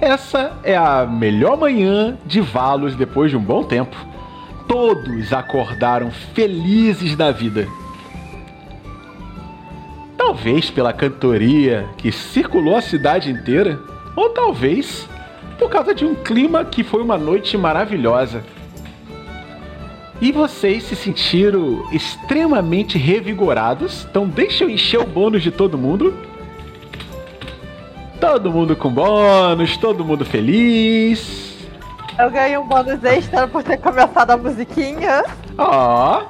Essa é a melhor manhã de Valos depois de um bom tempo. Todos acordaram felizes da vida. Talvez pela cantoria que circulou a cidade inteira, ou talvez por causa de um clima que foi uma noite maravilhosa. E vocês se sentiram extremamente revigorados, então deixa eu encher o bônus de todo mundo. Todo mundo com bônus, todo mundo feliz. Eu ganhei um bônus extra por ter começado a musiquinha. Ó.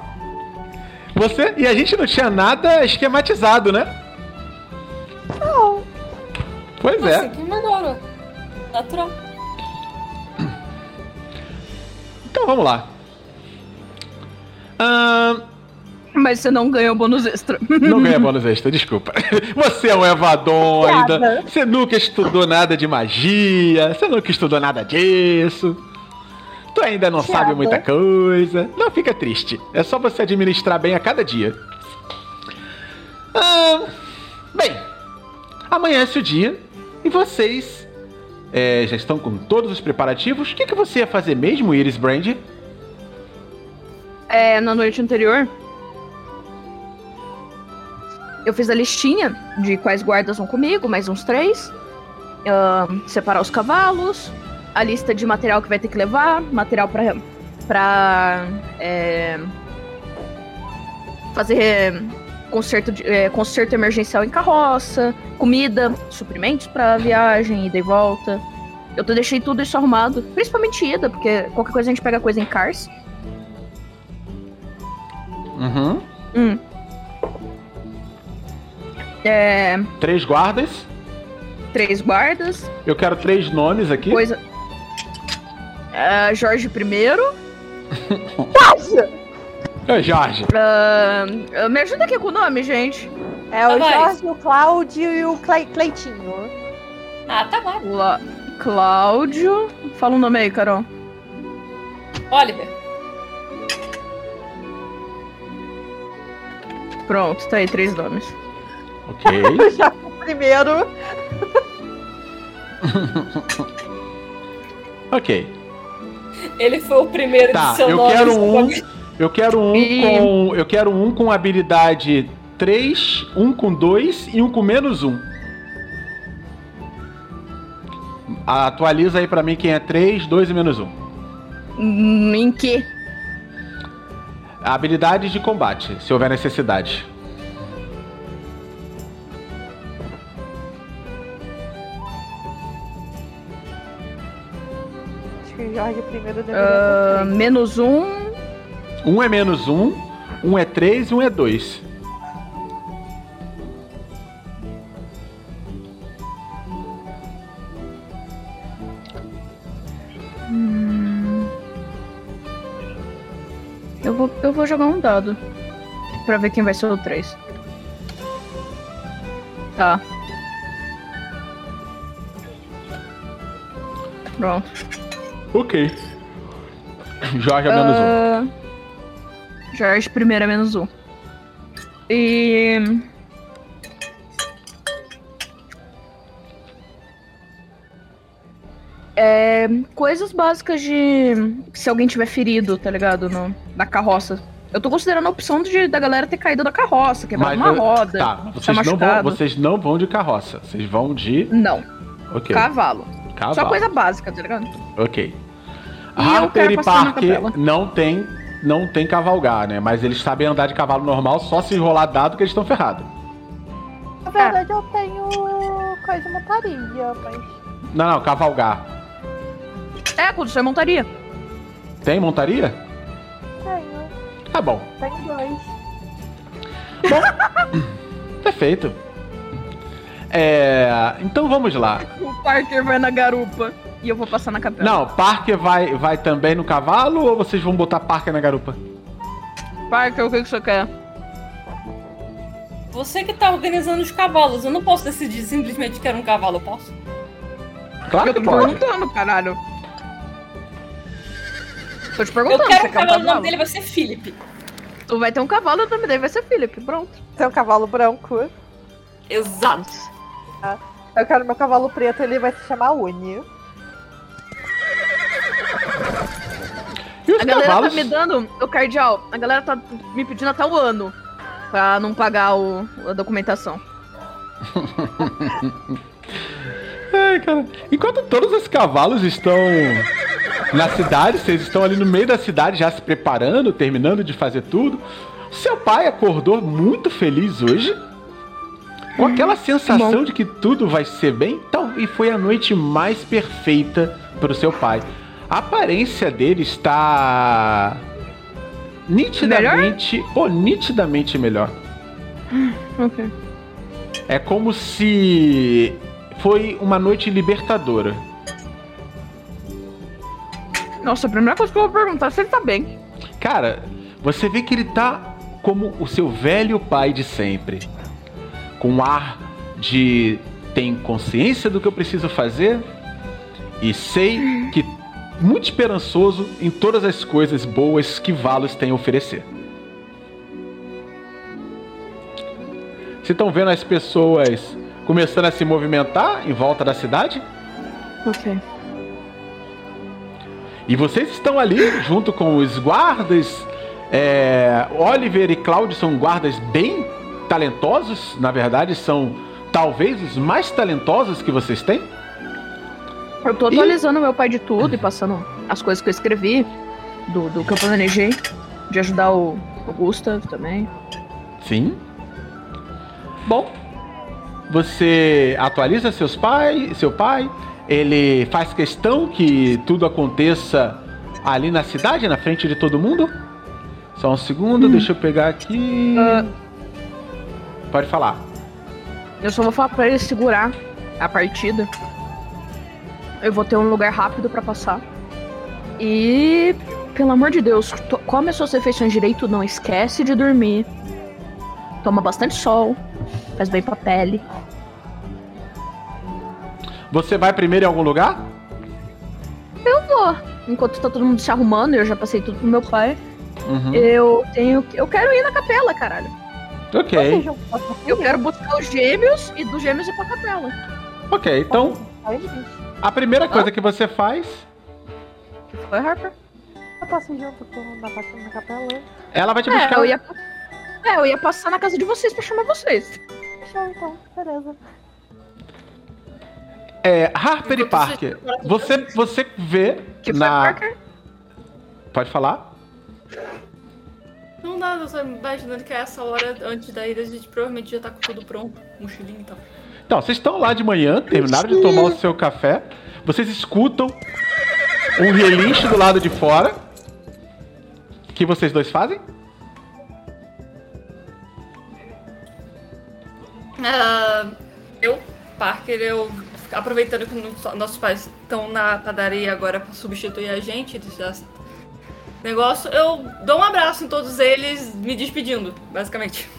Você e a gente não tinha nada esquematizado, né? Não. Pois é. Assim que. Natural. Então vamos lá. Ahn, Mas você não ganhou bônus extra. não ganha bônus extra, desculpa. Você é um evadon Piada. ainda. Você nunca estudou nada de magia. Você nunca estudou nada disso. Tu ainda não sabe muita coisa. Não fica triste. É só você administrar bem a cada dia. Ahn, bem, amanhece o dia e vocês é, já estão com todos os preparativos. O que, que você ia fazer mesmo, Iris Brand? É, na noite anterior, eu fiz a listinha de quais guardas vão comigo, mais uns três. Ahn, separar os cavalos, a lista de material que vai ter que levar, material pra, pra é, fazer conserto, de- é, conserto emergencial em carroça, comida, suprimentos pra viagem, ida e volta. Eu tô- deixei tudo isso arrumado, principalmente ida, porque qualquer coisa a gente pega coisa em cars. Uhum. Hum. É, Três guardas. três guardas, Eu quero três nomes aqui. coisa. É, Jorge I. É, Jorge. Ah, me ajuda aqui com o nome, gente. É o bom. Jorge, o Cláudio e o Cle- Cleitinho. Ah, tá bom. Cla- Cláudio. Fala um nome aí, Carol. Oliver. Pronto, tá aí, três nomes. Ok. Já o primeiro. ok. Ele foi o primeiro Tá, de seu eu nome. quero um. Eu quero um E- com. Eu quero um com habilidade 3, um com 2 e um com menos 1. Atualiza aí pra mim quem é 3, 2 e menos 1. Hum, Em que? Habilidades de combate, se houver necessidade. Jorge primeiro deveria feito. menos um. Um é menos 1, um é 3 e um é 2. Eu vou, eu vou jogar um dado. Pra ver quem vai ser o 3. Tá. Pronto. Ok. Jorge é menos 1. Ah, Jorge primeiro é menos um. E. É, coisas básicas de. Se alguém tiver ferido, tá ligado? No, na carroça. Eu tô considerando a opção de, da galera ter caído da carroça, quebrado uma eu- roda. Tá, vocês não, vão, vocês não vão de carroça. Vocês vão de. Não, Ok. cavalo. Cavalo. Só coisa básica, tá ligado? Ok. Quero e capela. não tem, não tem cavalgar, né? Mas eles sabem andar de cavalo normal, só se rolar dado que eles estão ferrados. Na verdade, eu tenho coisa de montaria, mas. Não, não, cavalgar. É, quando você montaria. Tem montaria? Tenho. Tá bom. Tenho dois. Perfeito. É, então vamos lá. O Parker vai na garupa e eu vou passar na capela. Não, Parker vai, vai também no cavalo ou vocês vão botar Parker na garupa? Parker, o que, que você quer? Você que tá organizando os cavalos. Eu não posso decidir simplesmente que era um cavalo, eu posso? Claro eu que tô pode. perguntando, caralho. Tô te perguntando. Eu quero um cavalo, o nome dele vai ser Philip. Tu vai ter um cavalo, o nome dele vai ser Philip. Pronto. Tem um cavalo branco. Exato. Eu quero meu cavalo preto, ele vai se chamar Uni. E os A galera cavalos? tá me dando. O cardeal, a galera tá me pedindo até o ano. Pra não pagar o, a documentação. Ai, cara. Enquanto todos os cavalos estão na cidade, vocês estão ali no meio da cidade já se preparando, terminando de fazer tudo. Seu pai acordou muito feliz hoje. Com aquela sensação de que tudo vai ser bem, então, e foi a noite mais perfeita para o seu pai. A aparência dele está nitidamente, ou nitidamente melhor. Ok. É como se foi uma noite libertadora. Nossa, a primeira coisa que eu vou perguntar é se ele tá bem. Cara, você vê que ele tá como o seu velho pai de sempre. Com um ar de tem consciência do que eu preciso fazer e sei que muito esperançoso em todas as coisas boas que Valos tem a oferecer. Vocês estão vendo as pessoas começando a se movimentar em volta da cidade? Ok. E vocês estão ali junto com os guardas. é, Oliver e Cláudio são guardas bem talentosos. Na verdade, são talvez os mais talentosos que vocês têm. Eu tô E- atualizando meu pai de tudo e passando as coisas que eu escrevi, do, do que eu planejei, de ajudar o, o Gustav também. Sim. Bom, você atualiza seus pai, seu pai. Ele faz questão que tudo aconteça ali na cidade, na frente de todo mundo. Só um segundo, deixa eu pegar aqui. Ah. Pode falar. Eu só vou falar pra ele segurar a partida. Eu vou ter um lugar rápido pra passar. E, pelo amor de Deus, come as suas refeições direito, não esquece de dormir. Toma bastante sol, faz bem pra pele. Você vai primeiro em algum lugar? Eu vou. Enquanto tá todo mundo se arrumando, eu já passei tudo pro meu pai. Uhum. Eu tenho. Eu quero ir na capela, caralho. Ok, Eu quero buscar os gêmeos e dos gêmeos ir pra capela. ok. Então, a primeira coisa que você faz, Foi, Harper? Eu posso ir junto com, na, na capela? ela vai te É, buscar. eu ia. É, eu ia passar na casa de vocês pra chamar vocês. Fechou então, beleza. É, Harper e Parker, você, você vê Que foi, na. Parker? Pode falar? Não dá, eu tô imaginando que a essa hora, antes da ida, a gente provavelmente já tá com tudo pronto. Mochilinho e tal. Então, vocês estão lá de manhã, terminaram de tomar o seu café. Vocês escutam um relincho do lado de fora. O que vocês dois fazem? Ah, eu, Parker, eu aproveitando que no- nossos pais estão na padaria agora pra substituir a gente, eles já- negócio, eu dou um abraço em todos eles, me despedindo, basicamente.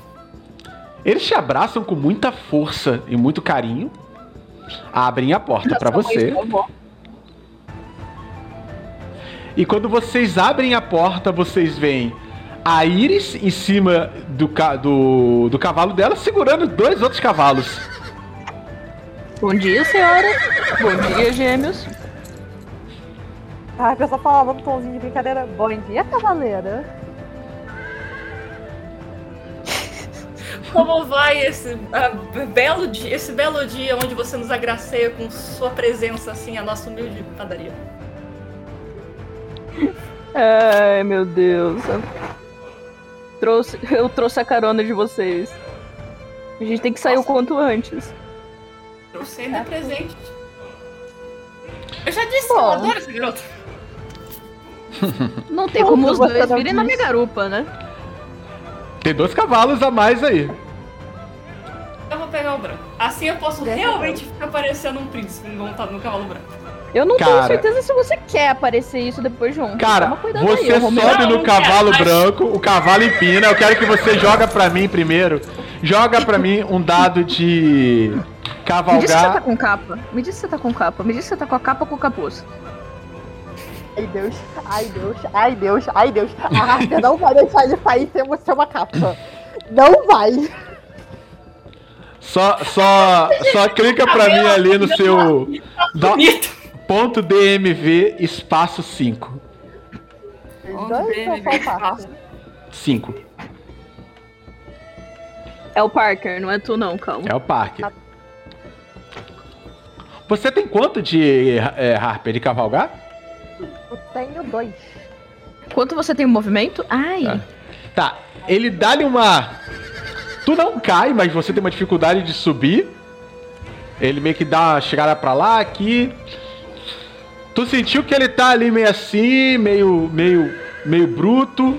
Eles te abraçam com muita força e muito carinho. Abrem a porta pra você. E quando vocês abrem a porta, vocês veem a Iris em cima do, ca- do, do cavalo dela, segurando dois outros cavalos. Bom dia, senhora. Bom dia, gêmeos. Ah, a pessoa falava num tomzinho de brincadeira. Bom dia, cavaleira. Como vai esse ah, belo dia, esse belo dia onde você nos agraceia com sua presença assim a nossa humilde padaria? Ai, meu Deus. Trouxe, eu trouxe a carona de vocês. A gente tem que sair o quanto antes. Trouxe ainda presente. Eu já disse, Bom. eu adoro esse garoto. Não tem Como como os você dois virem na minha garupa, né? Tem dois cavalos a mais aí. Eu vou pegar o branco. Assim eu posso realmente ficar parecendo um príncipe montado no cavalo branco. Eu não Cara. tenho certeza se você quer aparecer isso depois de ontem. Cara, você aí, sobe Não, no cavalo quero, mas- branco, o cavalo empina. Eu quero que você joga pra mim primeiro. Joga pra mim um dado de Me diz que você tá cavalgar. com capa. Me diz que você tá com capa. Me diz que você tá com a capa com o capuz. Ai Deus, ai Deus, ai Deus, ai Deus. A Harper não vai deixar ele sair sem você uma capa. Não vai. Só, só, só clica pra mim ali no seu. dá- Bonito. ponto DMV espaço 5. Os dois ou só o Parker? 5. É o Parker, não é tu não, calma. É o parque. Você tem quanto de é, Harper de cavalgar? Eu tenho dois. Quanto você tem movimento? Ai. Tá. Tá, ele dá-lhe uma. Tu não cai, mas você tem uma dificuldade de subir. Ele meio que dá uma chegada pra lá, aqui. Tu sentiu que ele tá ali meio assim, meio, meio, meio bruto.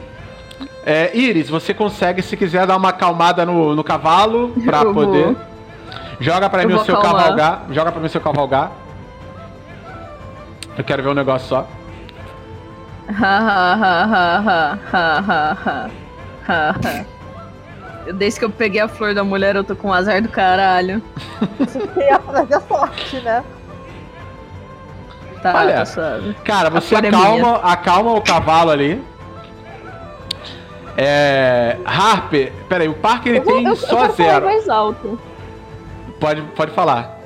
É, Iris, você consegue, se quiser, dar uma acalmada no, no cavalo pra Eu vou. poder. Joga pra Eu mim o vou seu acalmar. cavalgar. Joga pra mim o seu cavalgar. Eu quero ver um negócio só. Desde que eu peguei a flor da mulher, eu tô com um azar do caralho. Isso a né? Tá, Olha, tá cara, você é acalma, acalma o cavalo ali. É. Harper, peraí, o parque ele eu, tem eu, só eu zero. mais alto. Pode, pode falar.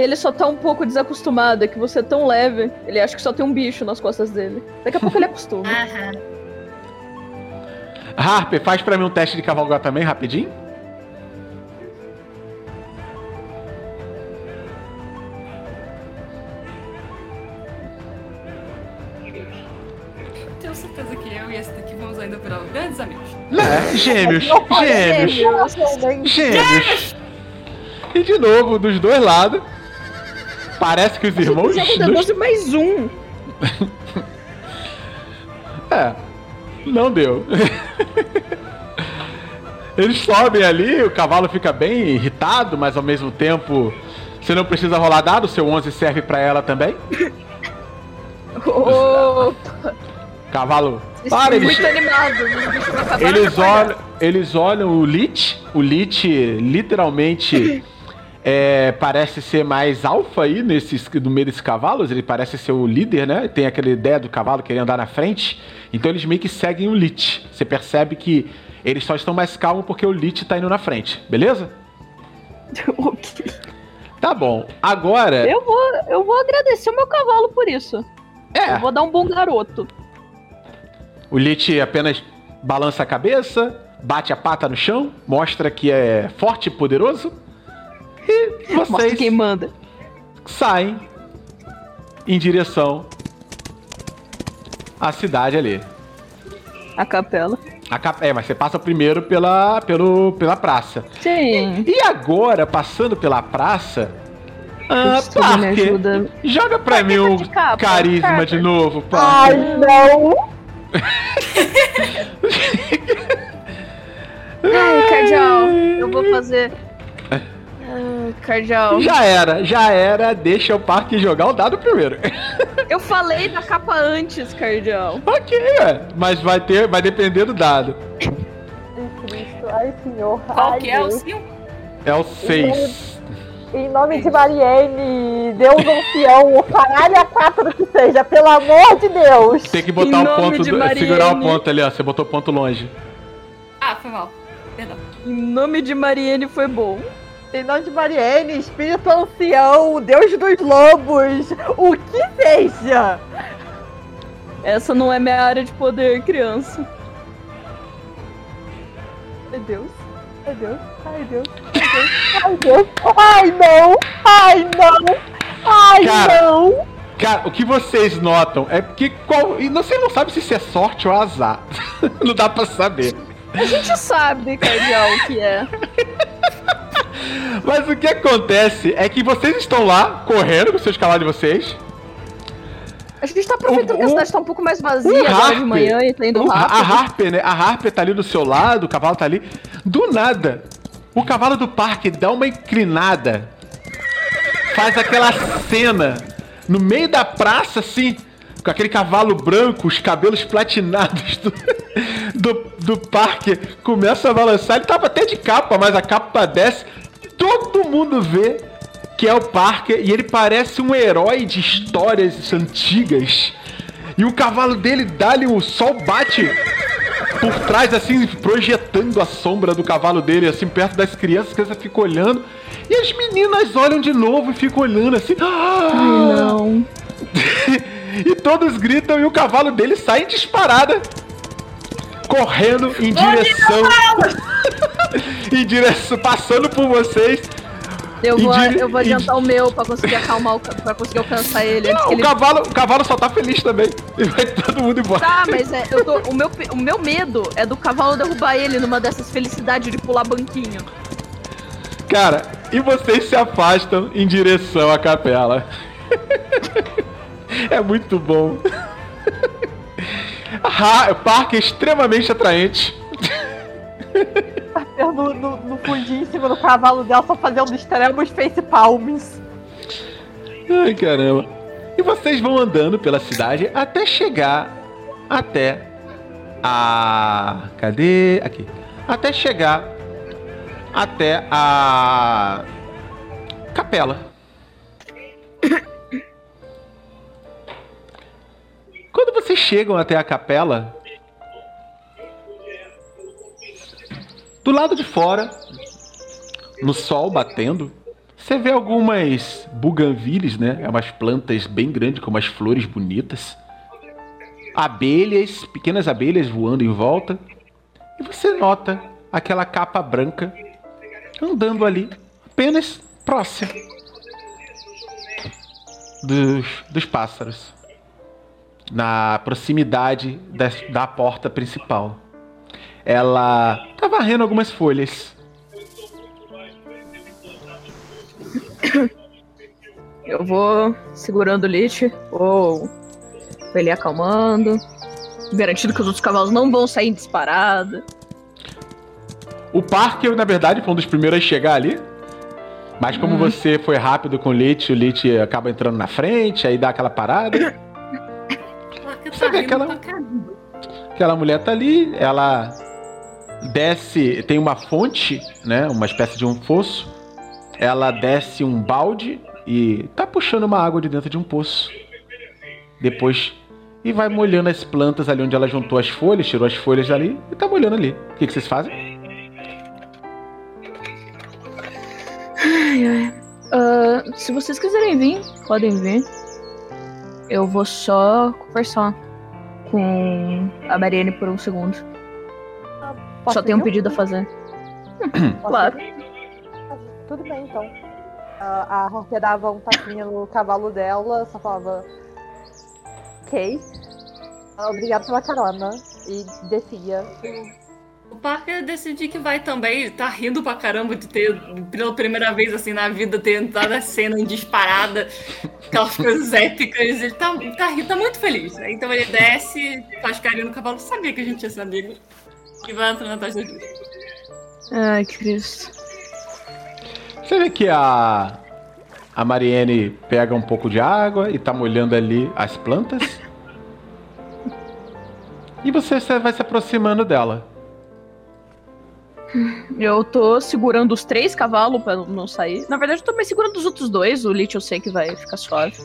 Ele só tá um pouco desacostumado, é que você é tão leve. Ele acha que só tem um bicho nas costas dele. Daqui a pouco ele acostuma. Aham. Harper, faz pra mim um teste de cavalgar também, rapidinho. Tenho certeza que eu e esse daqui vamos ainda virar grandes amigos. É, gêmeos, gêmeos, gêmeos. E de novo, dos dois lados. Parece que os irmãos. Da dos- 12 mais um. É, não deu. Eles sobem ali, o cavalo fica bem irritado, mas ao mesmo tempo você não precisa rolar dado, o seu 11 serve pra ela também. Oh, Cavalo. Para, eles, muito bichos não acabaram eles, olham, eles olham o Lich. O Lich literalmente é, parece ser mais alfa aí nesses, no meio desses cavalos. Ele parece ser o líder, né? Tem aquela ideia do cavalo querer andar na frente. Então eles meio que seguem o Lich. Você percebe que eles só estão mais calmos porque o Lich tá indo na frente, beleza? Ok. Tá bom. Agora. Eu vou, eu vou agradecer o meu cavalo por isso. É. Eu vou dar um bom garoto. O Lich apenas balança a cabeça, bate a pata no chão, mostra que é forte e poderoso. E Mostra vocês quem manda. saem em direção à cidade ali. A capela. A cap- É, mas você passa primeiro pela, pelo, pela praça. Sim. E agora, passando pela praça. Ah, tudo me Parker, ajuda. joga pra Parker mim um de capa, carisma Parker. de novo, Ai, Parker. não! Ai, cardial. Eu vou fazer. Cardial. Já era, já era. Deixa o Parker jogar o dado primeiro. Eu falei da capa antes, cardial. ok, ué. Mas vai ter, vai depender do dado. Ai, Cristo, ai, senhor. Qual ai, que é o? É o 6. Em nome de Mariene, Deus ancião, o caralho a quatro que seja, pelo amor de Deus! Tem que botar o nome ponto, de do, Mariene. segurar o ponto ali, ó. Você botou o ponto longe. Ah, foi mal. Perdão. Em nome de Mariene foi bom. Em nome de Mariene, espírito ancião, Deus dos lobos, o que seja! Essa não é minha área de poder, criança. Ai, Deus. Ai, Deus. Ai, Deus. Ai, Deus. Ai, não. Ai, não. Ai, Cara. não. Cara, o que vocês notam é que qual. E você não sabe se isso é sorte ou azar. não dá pra saber. A gente sabe, cardial, o que é. Mas o que acontece é que vocês estão lá correndo com seus cavalos de vocês. A gente tá aproveitando O- que a cidade tá um pouco mais vazia agora de manhã e tá indo O- rápido. A Harper, né? A Harper tá ali do seu lado, o cavalo tá ali. Do nada, o cavalo do parque dá uma inclinada. Faz aquela cena no meio da praça, assim, com aquele cavalo branco, os cabelos platinados do, do, do parque. Começa a balançar. Ele tava até de capa, mas a capa desce. Todo mundo vê que é o Parker e ele parece um herói de histórias antigas. E o cavalo dele dá-lhe o sol bate por trás, assim, projetando a sombra do cavalo dele, assim, perto das crianças, as crianças ficam olhando. E as meninas olham de novo e ficam olhando assim. Ai, não. e todos gritam e o cavalo dele sai disparada. Correndo em direção. em direção. Passando por vocês. Eu vou, dire- eu vou e adiantar o meu pra conseguir acalmar o pra conseguir alcançar ele Não, o, ele. cavalo, o cavalo só tá feliz também. E vai todo mundo embora. Tá, mas é, tô, o, meu, o meu medo é do cavalo derrubar ele numa dessas felicidades de pular banquinho. Cara, e vocês se afastam em direção à capela. é muito bom. Parque extremamente atraente. Eu no, no, no fundinho em cima do cavalo dela, só fazendo extremos face palms. Ai, caramba. E vocês vão andando pela cidade até chegar até a. Cadê? Aqui. Até chegar até a. Capela. Quando vocês chegam até a capela, do lado de fora, no sol batendo, você vê algumas buganvilles, né? É umas plantas bem grandes com umas flores bonitas. Abelhas, pequenas abelhas voando em volta. E você nota aquela capa branca andando ali, apenas próximo dos, dos pássaros. Na proximidade da, da porta principal. Ela tá varrendo algumas folhas. Eu vou segurando o Lich, vou ele acalmando, garantindo que os outros cavalos não vão sair disparado. O Parker, na verdade, foi um dos primeiros a chegar ali. Mas como você foi rápido com o Lich, o Lich acaba entrando na frente, aí dá aquela parada. Você tá vê rindo aquela-. Aquela mulher tá ali, ela desce, tem uma fonte, né? Uma espécie de um fosso. Ela desce um balde e tá puxando uma água de dentro de um poço. Depois. E vai molhando as plantas ali onde ela juntou as folhas, tirou as folhas dali e tá molhando ali. O que, que vocês fazem? Ah, se vocês quiserem vir, podem vir. Eu vou só conversar com a Mariane por um segundo. Posso só tenho um pedido a fazer. Claro. ir? Tudo bem, então. A, a Hortia dava um tapinha no cavalo dela, só falava. Ok. Obrigado pela carona. E descia. O Parker decidiu que vai também. Ele tá rindo pra caramba de ter, pela primeira vez assim na vida, ter entrado a cena em disparada, aquelas coisas épicas. Ele tá, tá, tá muito feliz. né? Então ele desce, faz carinho no cavalo. Sabia que a gente ia ser amigo. E vai entrando atrás da gente. Ai, Cristo. Você vê que a. A Mariene pega um pouco de água e tá molhando ali as plantas. E você vai se aproximando dela. Eu tô segurando os três cavalos pra não sair. Na verdade, eu tô mais segurando os outros dois. O Lich eu sei que vai ficar suave.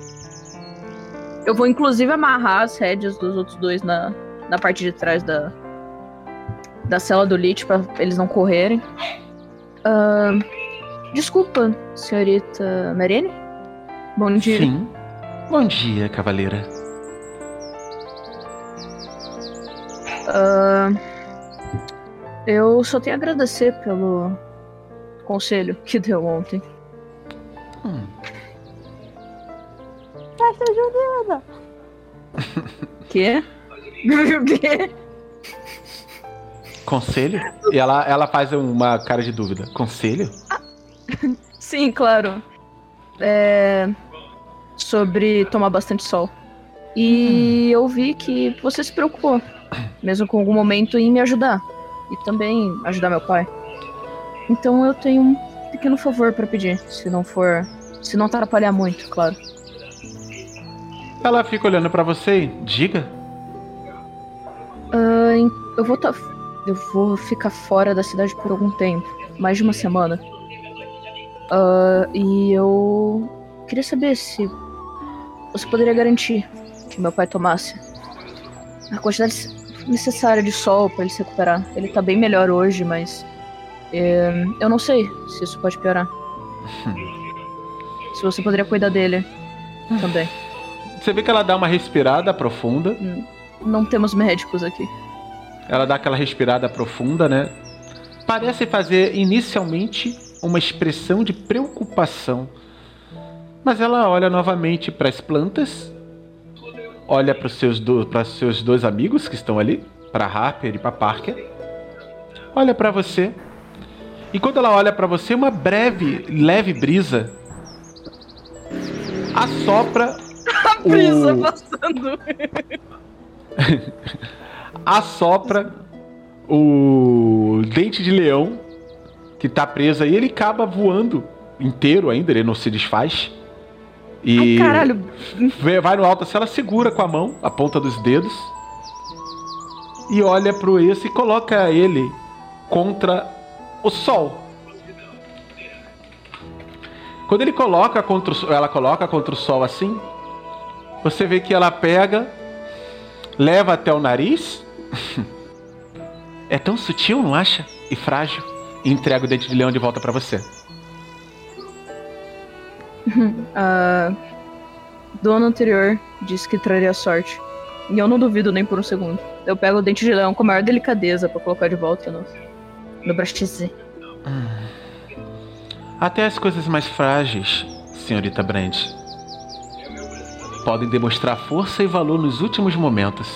Eu vou inclusive amarrar as rédeas dos outros dois na, na parte de trás da, da cela do Lich pra eles não correrem. Ahn, desculpa, senhorita Mariene? Bom dia. Sim. Bom dia, cavaleira. Ahn, eu só tenho a agradecer pelo conselho que deu ontem. Hum, Festa junina! Quê? O quê? Conselho? E ela, ela faz uma cara de dúvida. Conselho? Sim, claro. É... Sobre tomar bastante sol. E eu vi que você se preocupou, mesmo com algum momento, em me ajudar. E também ajudar meu pai. Então eu tenho um pequeno favor pra pedir, se não for. Se não atrapalhar muito, claro. Ela fica olhando pra você e diga. Em- eu vou tá, eu vou ficar fora da cidade por algum tempo, mais de uma semana. Ah, e eu queria saber se você poderia garantir que meu pai tomasse a quantidade necessária de sol pra ele se recuperar. Ele tá bem melhor hoje, mas. é, eu não sei se isso pode piorar. se você poderia cuidar dele também. Você vê que ela dá uma respirada profunda. Não temos médicos aqui. Ela dá aquela respirada profunda, né? Parece fazer inicialmente uma expressão de preocupação. Mas ela olha novamente para as plantas, olha para os seus, do, para seus dois amigos que estão ali, para Harper e para Parker. Olha para você. E quando ela olha para você, uma breve, leve brisa assopra Brisa o... passando. assopra o dente de leão que tá preso aí, ele acaba voando inteiro ainda, ele não se desfaz. E Ai, caralho. vai no alto assim, ela segura com a mão, a ponta dos dedos, e olha pro esse e coloca ele contra o sol. Quando ele coloca contra o, ela coloca contra o sol assim, você vê que ela pega, leva até o nariz. é tão sutil, não acha? E frágil. E entrega o dente de leão de volta pra você. Ah, do ano anterior disse que traria sorte. E eu não duvido nem por um segundo. Eu pego o dente de leão com a maior delicadeza pra colocar de volta no, no brachize. Até as coisas mais frágeis, senhorita Brand, podem demonstrar força e valor nos últimos momentos.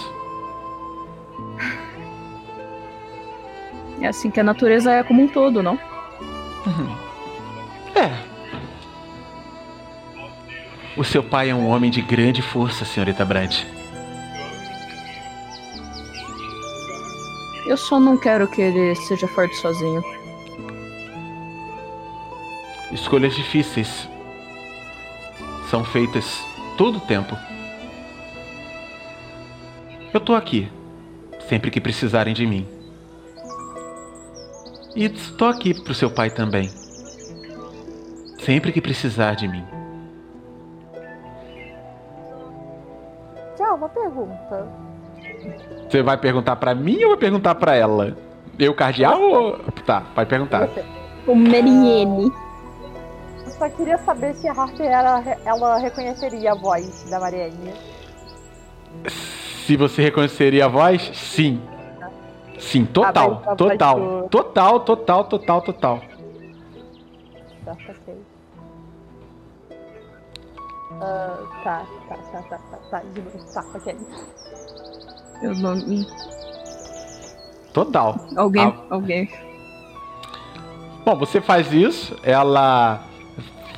É assim que a natureza é como um todo, não? É. O seu pai é um homem de grande força, senhorita Brand. Eu só não quero que ele seja forte sozinho. Escolhas difíceis são feitas todo o tempo. Eu tô aqui, sempre que precisarem de mim. E estou aqui pro seu pai também. Sempre que precisar de mim. Tchau, uma pergunta. Você vai perguntar pra mim ou vai perguntar pra ela? Eu cardeal ou. Tá, pode perguntar. Você. O Mariene. Eu só queria saber se a Harper ela, ela reconheceria a voz da Mariane. Se você reconheceria a voz, sim. Sim, total, mas a voz total, total, total, total, total. Tá, ok. Ah, tá, tá, tá, tá, tá, tá, de novo. Tá, ok. Eu não. Total. Alguém. Ah. Alguém. Bom, você faz isso, ela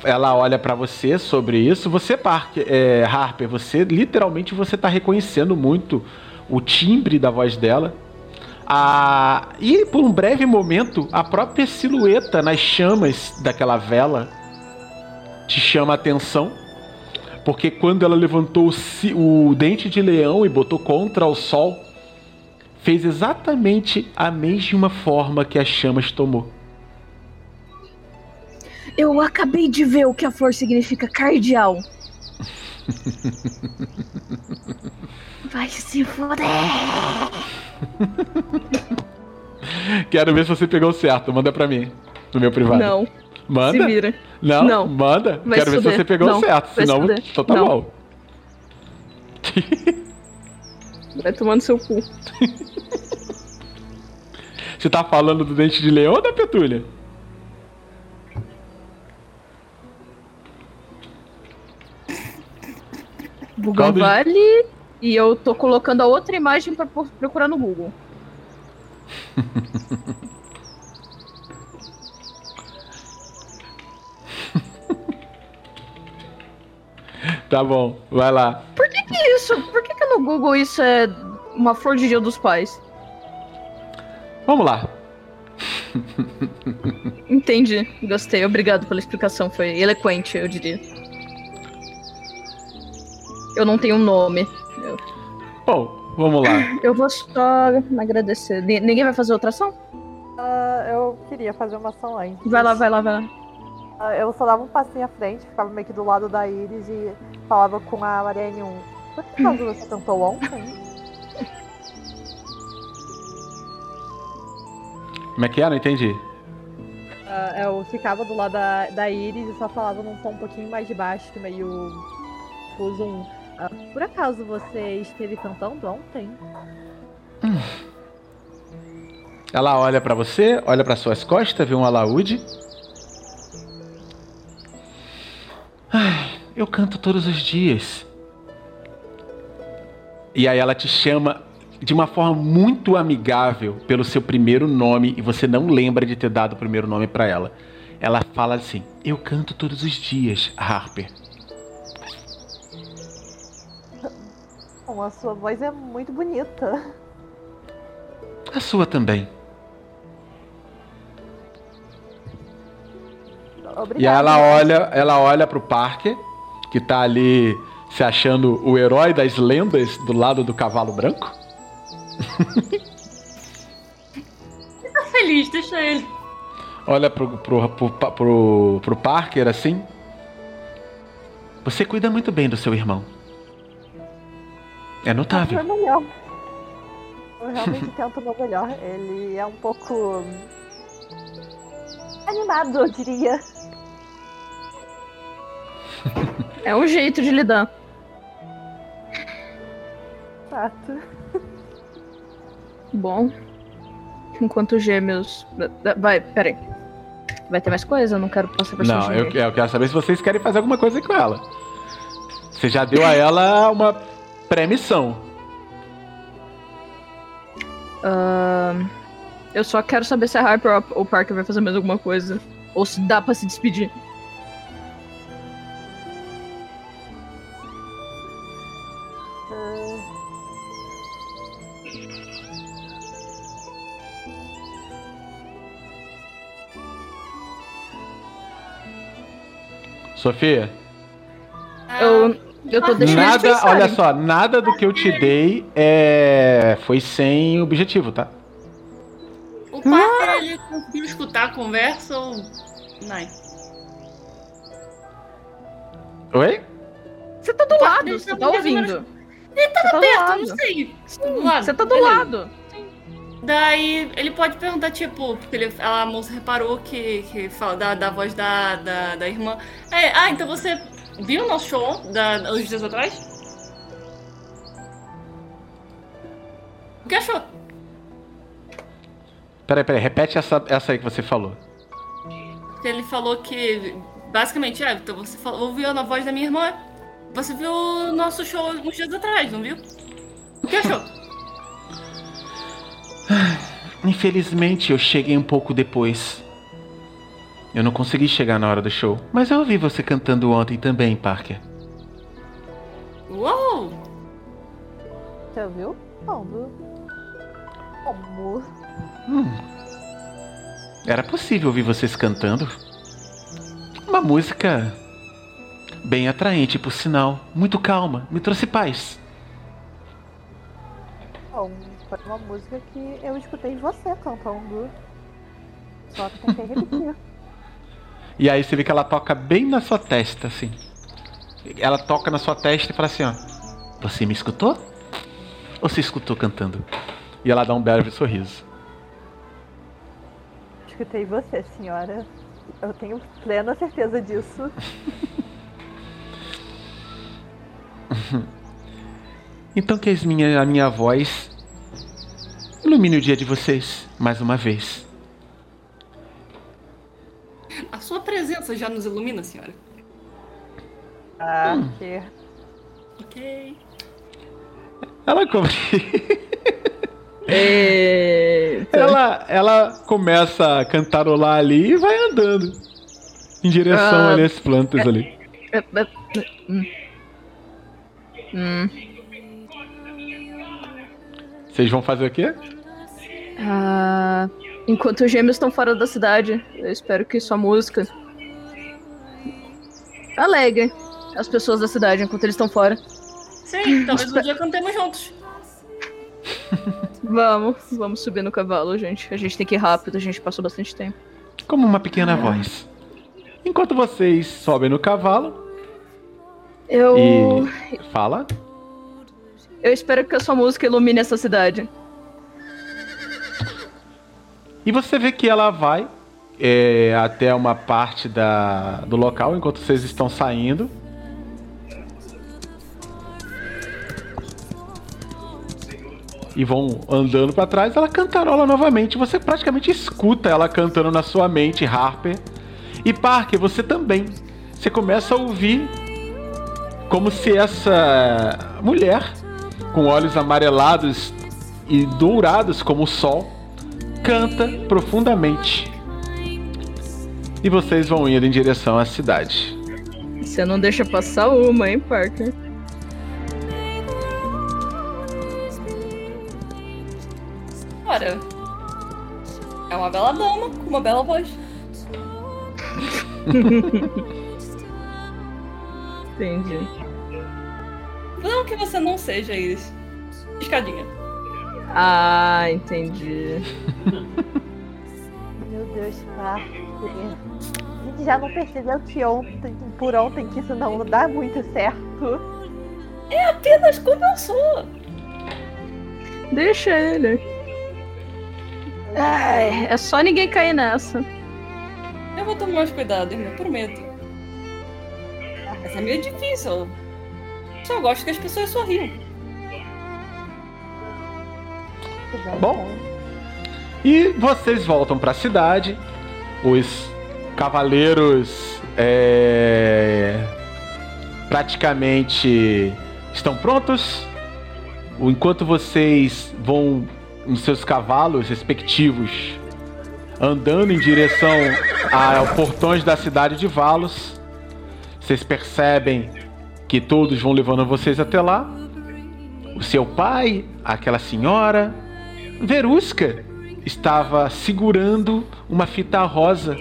ela olha pra você sobre isso. Você, Parker, é, Harper, você literalmente você tá reconhecendo muito o timbre da voz dela. Ah, e por um breve momento, a própria silhueta nas chamas daquela vela te chama a atenção. Porque quando ela levantou o, dente de leão e botou contra o sol, fez exatamente a mesma forma que as chamas tomou. Eu acabei de ver o que a flor significa cardial. Vai se foder. Quero ver se você pegou certo. Manda pra mim. No meu privado. Não, se Manda? vira. Não? Não. Manda. Vai Quero se ver se você pegou Não. certo. Vai se Senão, fuder. então tá Não. bom. Vai tomando seu cu. Você tá falando do dente de leão ou da petulha? Bugan Vale. E eu tô colocando a outra imagem pra pro- procurar no Google. Tá bom, vai lá. Por que, que isso? Por que, que no Google isso é uma flor de dia dos pais? Vamos lá. Entendi, gostei. Obrigado pela explicação, foi eloquente, eu diria. Eu não tenho um nome. Bom, vamos lá. Eu vou só agradecer. Ni- Ninguém vai fazer outra ação? Ah, eu queria fazer uma ação antes. Vai lá, vai lá, vai lá. Ah, eu só dava um passinho à frente, ficava meio que do lado da Iris e falava com a Mariane 1. Por que causa você cantou ontem? Como é que é? Não entendi. Ah, eu ficava do lado da, da Iris e só falava num tom um pouquinho mais de baixo, que meio. Pus um. Ah, por acaso você esteve cantando ontem? Ela olha pra você, olha pra suas costas, vê um alaúde. Ai, eu canto todos os dias. E aí ela te chama de uma forma muito amigável pelo seu primeiro nome e você não lembra de ter dado o primeiro nome pra ela. Ela fala assim: "Eu canto todos os dias, Harper". A sua voz é muito bonita. A sua também. Obrigada. E ela olha, ela olha pro Parker, que tá ali se achando o herói das lendas do lado do cavalo branco. Tá feliz, deixa ele. Olha pro, pro, pro, pro, pro Parker assim. Você cuida muito bem do seu irmão. É notável. Foi melhor. Eu realmente tento o meu melhor. Ele é um pouco. animado, eu diria. É um jeito de lidar. Exato. Bom. Enquanto gêmeos. Vai, peraí. Vai ter mais coisa? Eu não quero passar por Não, eu, eu quero saber se vocês querem fazer alguma coisa com ela. Você já deu a ela uma pré-missão. Ahn, eu só quero saber se a Harper ou o Parker vai fazer mais alguma coisa. Ou se dá pra se despedir. Ah, Sofia, Eu, eu tô deixando nada, olha só, nada do que eu te dei é foi sem objetivo, tá? O Parker, ele conseguiu escutar a conversa ou. Não. Oi? Você tá do lado, você tá tá ouvindo. Ele tava Você tá do perto, não sei. Lado, Você tá do beleza. lado. Daí ele pode perguntar, tipo, porque ele, a moça reparou que, que fala da, da voz da, da, da irmã. É, ah, então você viu o nosso show da, uns dias atrás? O que achou? Peraí, peraí, repete essa, essa aí que você falou. Ele falou que, basicamente, é, então você falou, ouviu a voz da minha irmã. Você viu o nosso show uns dias atrás, não viu? O que achou? Infelizmente, eu cheguei um pouco depois. Eu não consegui chegar na hora do show. Mas eu ouvi você cantando ontem também, Parker. Uou! Você ouviu? Como? Como? Era possível ouvir vocês cantando. Uma música bem atraente, por sinal. Muito calma. Me trouxe paz. Bom, foi uma música que eu escutei você cantando. Só que tentei repetir. E aí você vê que ela toca bem na sua testa, assim. Ela toca na sua testa e fala assim, ó. Você me escutou? Ou você escutou cantando? E ela dá um belo sorriso. Escutei você, senhora. Eu tenho plena certeza disso. Então que as minha, a minha voz ilumine o dia de vocês mais uma vez. A sua presença já nos ilumina, senhora. Ah, que. Ok. Ela come... Ela, ela começa a cantarolar ali e vai andando em direção Ah. ali às plantas ali. Hum. Hum. Vocês vão fazer o quê? Ah, enquanto os gêmeos estão fora da cidade, eu espero que sua música alegre as pessoas da cidade enquanto eles estão fora. Sim, talvez um dia cantemos juntos. Vamos, vamos subir no cavalo, gente. A gente tem que ir rápido, a gente passou bastante tempo. Como uma pequena voz. Enquanto vocês sobem no cavalo Eu. e fala, Eu espero que a sua música ilumine essa cidade. E você vê que ela vai é, até uma parte da, do local enquanto vocês estão saindo. E vão andando para trás, ela cantarola novamente. Você praticamente escuta ela cantando na sua mente, Harper. E Parker, você também. Você começa a ouvir como se essa mulher, com olhos amarelados e dourados como o sol, canta profundamente. E vocês vão indo em direção à cidade. Você não deixa passar uma, hein, Parker? Ora, é uma bela dama com uma bela voz. Entendi. Não que você não seja isso. Escadinha. Ah, entendi. Meu Deus, Parker. A gente já não percebeu que ontem, por ontem que isso não dá muito certo. É apenas como eu sou. Deixa ele. Ai, é só ninguém cair nessa. Eu vou tomar mais cuidado, irmão, prometo. Mas é meio difícil. Só gosto que as pessoas sorriam. Bom. E vocês voltam para a cidade. Os cavaleiros é, praticamente estão prontos. Enquanto vocês vão nos seus cavalos respectivos, andando em direção aos portões da cidade de Valos, vocês percebem que todos vão levando vocês até lá. O seu pai, aquela senhora, Verusca estava segurando uma fita rosa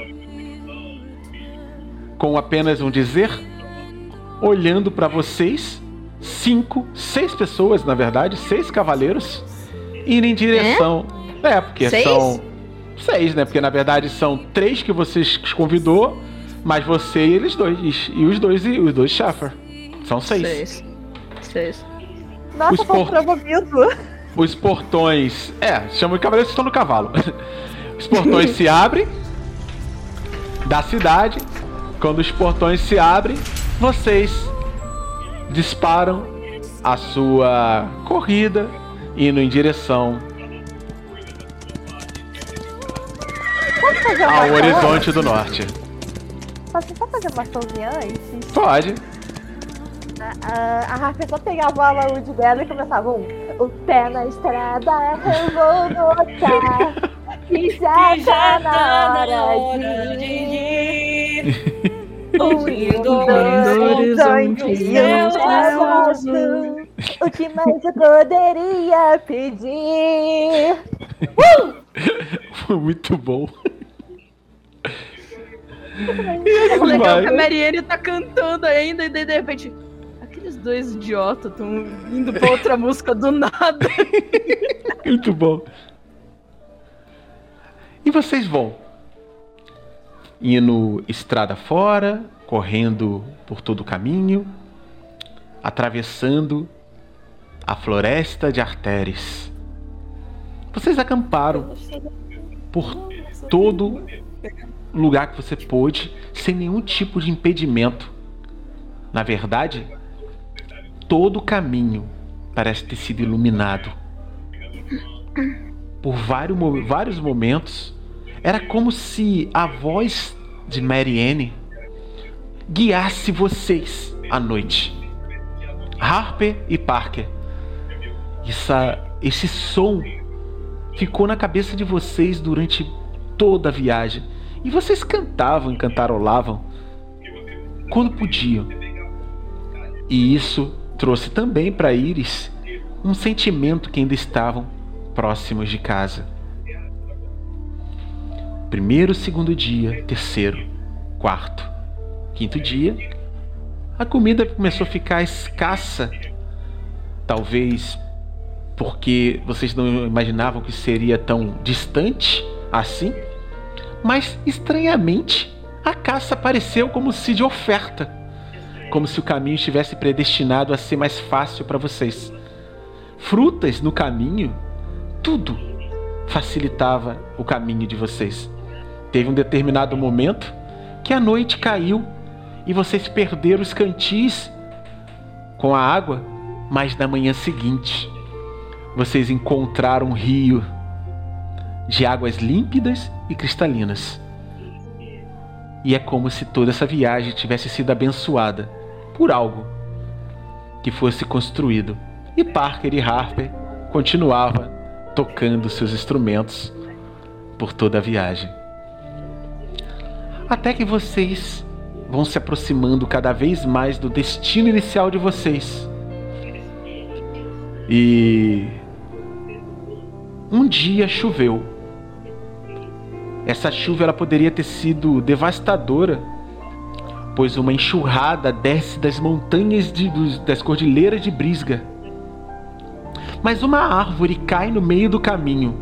com apenas um dizer, olhando para vocês, cinco, seis pessoas, na verdade, seis cavaleiros, indo em direção. É, é porque Seis? são seis, né? Porque na verdade são três que vocês convidou, mas você e eles dois. E os dois e os dois Schaffer. São seis. Seis. Seis. Nossa, Os foi por- promovido. Os portões. É, chamam de cavaleiros que estão no cavalo. Os portões se abrem da cidade. Quando os portões se abrem, vocês disparam a sua corrida indo em direção ao horizonte do norte. Posso só fazer uma açãozinha antes? Pode. A, a Harper só pegava o alaúde dela e começava um. O pé na estrada, eu vou voltar. E já E tá na hora de ir. ir. O lindo horizonte aguardo. aguardo. O que mais eu poderia pedir? Foi muito bom. O legal é que a Vai. Mariane tá cantando ainda e daí de repente. Dois idiotas estão indo pra outra música do nada. Muito bom. E vocês vão indo estrada fora, correndo por todo o caminho, atravessando a floresta de Artéres. Vocês acamparam por todo lugar que você pôde, sem nenhum tipo de impedimento. Na verdade, todo o caminho parece ter sido iluminado. Por vários, mo- vários momentos, era como se a voz de Marianne guiasse vocês à noite. Harper e Parker. Essa, esse som ficou na cabeça de vocês durante toda a viagem. E vocês cantavam e cantarolavam quando podiam. E isso trouxe também para Iris um sentimento que ainda estavam próximos de casa. Primeiro, segundo dia, terceiro, quarto, quinto dia, a comida começou a ficar escassa. Talvez porque vocês não imaginavam que seria tão distante assim. Mas estranhamente, a caça apareceu como se de oferta, como se o caminho estivesse predestinado a ser mais fácil para vocês. Frutas no caminho, tudo, facilitava o caminho de vocês. Teve um determinado momento que a noite caiu e vocês perderam os cantis com a água, mas na manhã seguinte vocês encontraram um rio de águas límpidas e cristalinas. E é como se toda essa viagem tivesse sido abençoada por algo que fosse construído. E Parker e Harper continuava tocando seus instrumentos por toda a viagem. Até que vocês vão se aproximando cada vez mais do destino inicial de vocês. E um dia choveu. Essa chuva ela poderia ter sido devastadora, pois uma enxurrada desce das montanhas de, das cordilheiras de Brisga. Mas uma árvore cai no meio do caminho.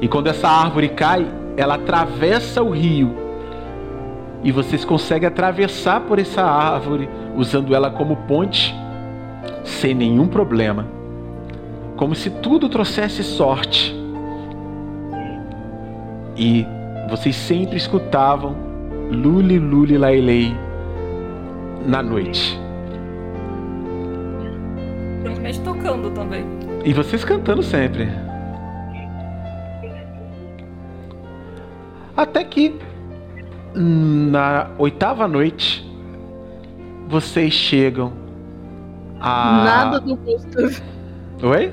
E quando essa árvore cai, ela atravessa o rio. E vocês conseguem atravessar por essa árvore usando ela como ponte sem nenhum problema. Como se tudo trouxesse sorte. E vocês sempre escutavam Luli Luli Lailei na noite. Provavelmente tocando também. E vocês cantando sempre. Até que na oitava noite vocês chegam a. Nada do Gustav. Oi?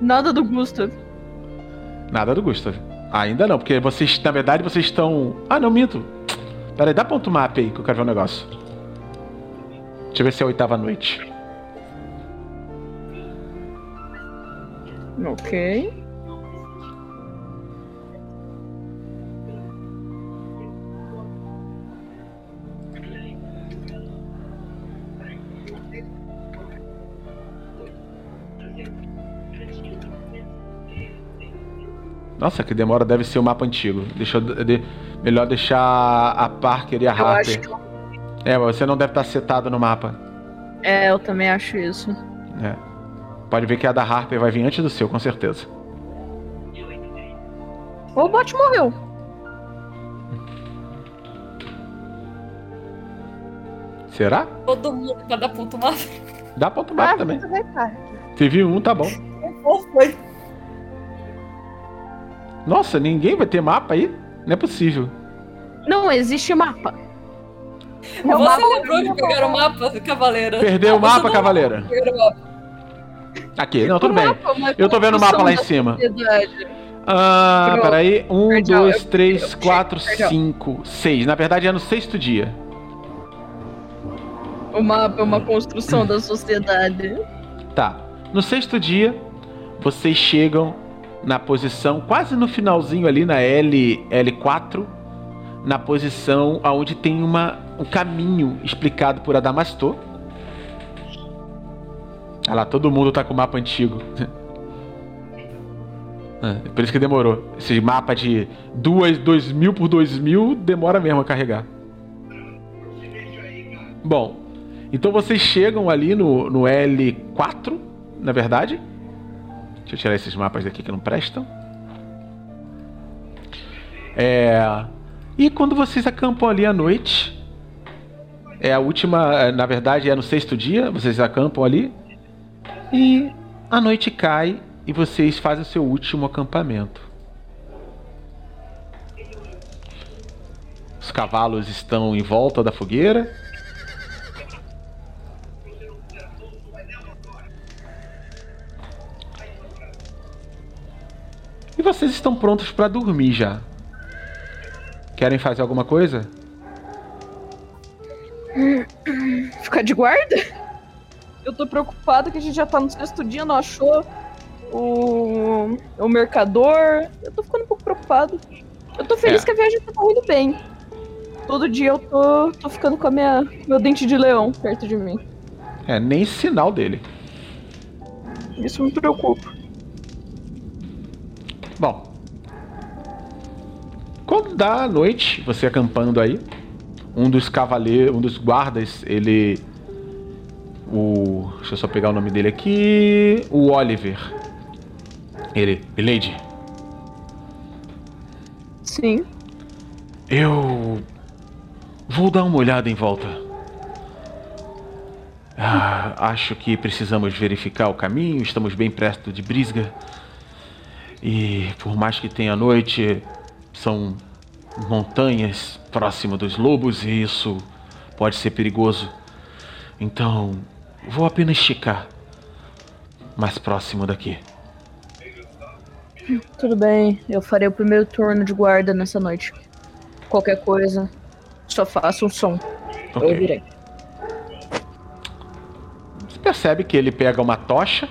Nada do Gustav. Nada do Gustav. Ainda não, porque vocês, na verdade, vocês estão. Ah, não, minto. Peraí, dá ponto map aí que eu quero ver um negócio. Deixa eu ver se é a oitava noite. Ok. Nossa, que demora deve ser o mapa antigo. Deixa eu, de- melhor deixar a Parker e a Eu Harper. acho que. É, mas você não deve estar setado no mapa. É, eu também acho isso. É. Pode ver que a da Harper vai vir antes do seu, com certeza. O bot morreu. Será? Todo mundo pra dar ponto mapa. Dá ponto mapa Ah, também. vai estar. Teve um, tá bom. Foi? Nossa, ninguém vai ter mapa aí? Não é possível. Não existe mapa. Meu Você mapa lembrou de pegar o mapa, Cavaleira? Perdeu o mapa, Cavaleira. pegar o mapa. Aqui, não, tudo O bem. Eu tô vendo o mapa lá em cima. Ah, peraí. Um, Perdão, dois, eu- três, eu- quatro, perdão. cinco, seis. Na verdade é no sexto dia. O mapa é uma construção da sociedade. Tá. No sexto dia, vocês chegam na posição quase no finalzinho ali na L L4, na posição aonde tem uma um caminho explicado por Adamastor. Olha lá, todo mundo tá com o mapa antigo. É, por isso que demorou. Esse mapa de 2 2000 por 2000 demora mesmo a carregar. Bom, então vocês chegam ali no, no L4, na verdade. Deixa eu tirar esses mapas daqui que não prestam. É, e quando vocês acampam ali à noite, é a última, é, na verdade é no sexto dia, vocês acampam ali. E a noite cai e vocês fazem o seu último acampamento. Os cavalos estão em volta da fogueira. E vocês estão prontos para dormir já. Querem fazer alguma coisa? Ficar de guarda? Eu tô preocupado que a gente já tá no sexto dia, não achou o, o mercador. Eu tô ficando um pouco preocupado. Eu tô feliz É. que a viagem tá indo bem. Todo dia eu tô, tô ficando com a minha, meu dente de leão perto de mim. É, nem sinal dele. Isso me preocupa. Bom. Quando dá a noite, você acampando aí, um dos cavaleiros, um dos guardas, ele. O. Deixa eu só pegar o nome dele aqui. O Oliver. Ele, Lady, Sim. eu vou dar uma olhada em volta. Ah, acho que precisamos verificar o caminho, estamos bem perto de Brisga. E por mais que tenha noite, são montanhas próximo dos lobos e isso pode ser perigoso. Então, vou apenas esticar mais próximo daqui. Tudo bem, eu farei o primeiro turno de guarda nessa noite. Qualquer coisa, só faça um som. Eu Ok. virei. Você percebe que ele pega uma tocha,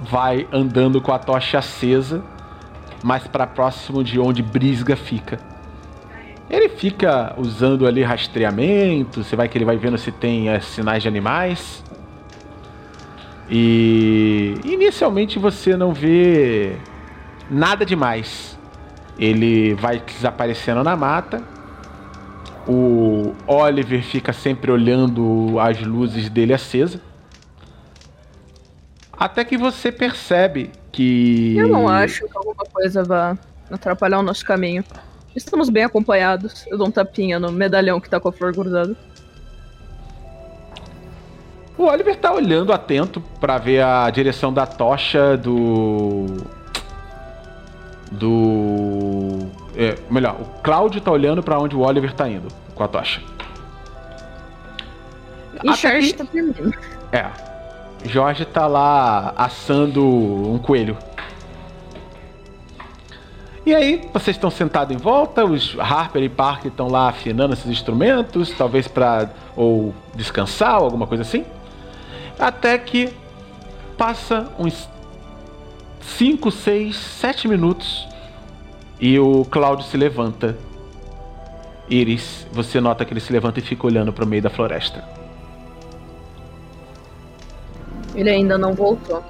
vai andando com a tocha acesa, mais para próximo de onde Brisga fica. Ele fica usando ali rastreamento, você vai que ele vai vendo se tem eh, sinais de animais. E inicialmente você não vê nada demais. Ele vai desaparecendo na mata. O Oliver fica sempre olhando as luzes dele acesa. Até que você percebe que. Eu não acho que alguma coisa vá atrapalhar o nosso caminho. Estamos bem acompanhados. Eu dou um tapinha no medalhão que tá com a flor grudada. O Oliver tá olhando atento pra ver a direção da tocha do. Do. É, melhor, o Cláudio tá olhando pra onde o Oliver tá indo com a tocha. E Até Charge que- tá dormindo. É. Jorge tá lá assando um coelho. E aí, vocês estão sentados em volta, os Harper e Parker estão lá afinando esses instrumentos, talvez pra ou descansar ou alguma coisa assim. Até que passa uns 5, 6, 7 minutos e o Cláudio se levanta. Iris, você nota que ele se levanta e fica olhando pro meio da floresta. Ele ainda não voltou.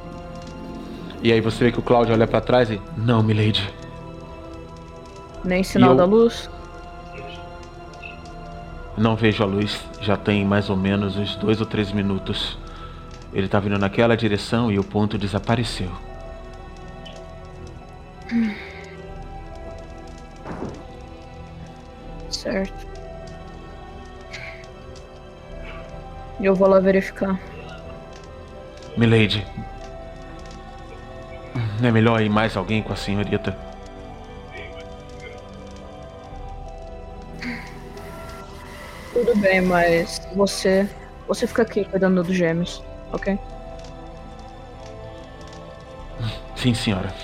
E aí você vê que o Cláudio olha pra trás e. Não, Milady. Nem sinal eu- da luz. Não vejo a luz. Já tem mais ou menos uns dois ou três minutos. Ele tá vindo naquela direção e o ponto desapareceu. Certo. Eu vou lá verificar. Milady. É melhor ir mais alguém com a senhorita? Tudo bem, mas você. Você fica aqui cuidando dos gêmeos, ok? Sim, senhora.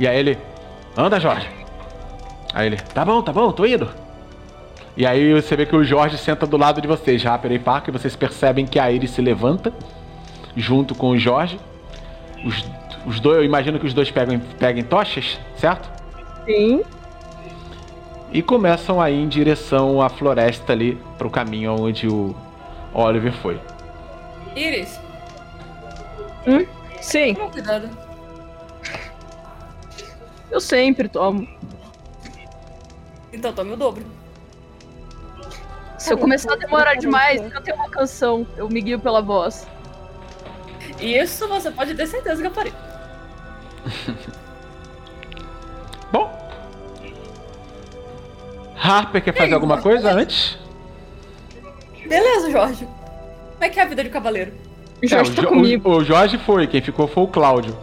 E aí ele. Anda, Jorge. Aí ele. Tá bom, tá bom, tô indo. E aí você vê que o Jorge senta do lado de vocês, Rapper e Parker. Vocês percebem que a Iris se levanta junto com o Jorge. Os, os dois, eu imagino que os dois pegam, peguem tochas, certo? Sim. E começam a ir em direção à floresta ali, pro caminho onde o Oliver foi. Iris, Sim, toma cuidado. eu sempre tomo. Então tome o dobro. Se eu começar a demorar demais, eu tenho uma canção. Eu me guio pela voz. E isso você pode ter certeza que eu farei. Bom. Harper quer fazer alguma coisa antes? Beleza, Jorge. Como é que é a vida de cavaleiro? O Jorge É, tá Jo- comigo. o, o Jorge foi, quem ficou foi o Cláudio.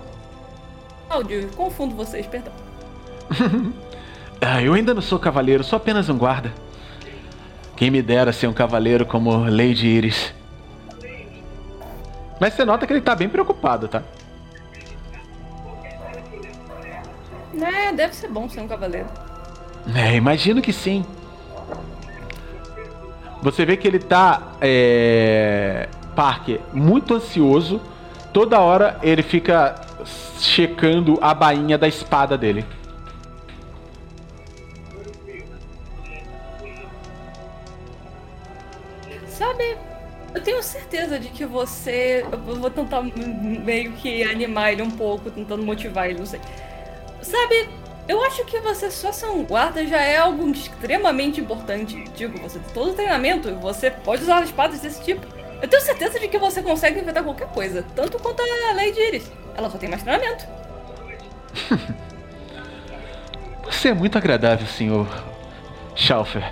Cláudio, confundo vocês, perdão. Ah, eu ainda não sou cavaleiro, sou apenas um guarda. Quem me dera ser um cavaleiro como Lady Iris. Mas você nota que ele tá bem preocupado, tá? É, deve ser bom ser um cavaleiro. É, imagino que sim. Você vê que ele tá, é... Parker, muito ansioso. Toda hora ele fica checando a bainha da espada dele. Tenho certeza de que você. Eu vou tentar meio que animar ele um pouco, tentando motivar ele, não sei. Sabe, eu acho que você só ser um guarda já é algo extremamente importante. Digo, você tem todo o treinamento, você pode usar espadas desse tipo. Eu tenho certeza de que você consegue inventar qualquer coisa, tanto quanto a Lady Iris. Ela só tem mais treinamento. Você é muito agradável, senhor Schaufer.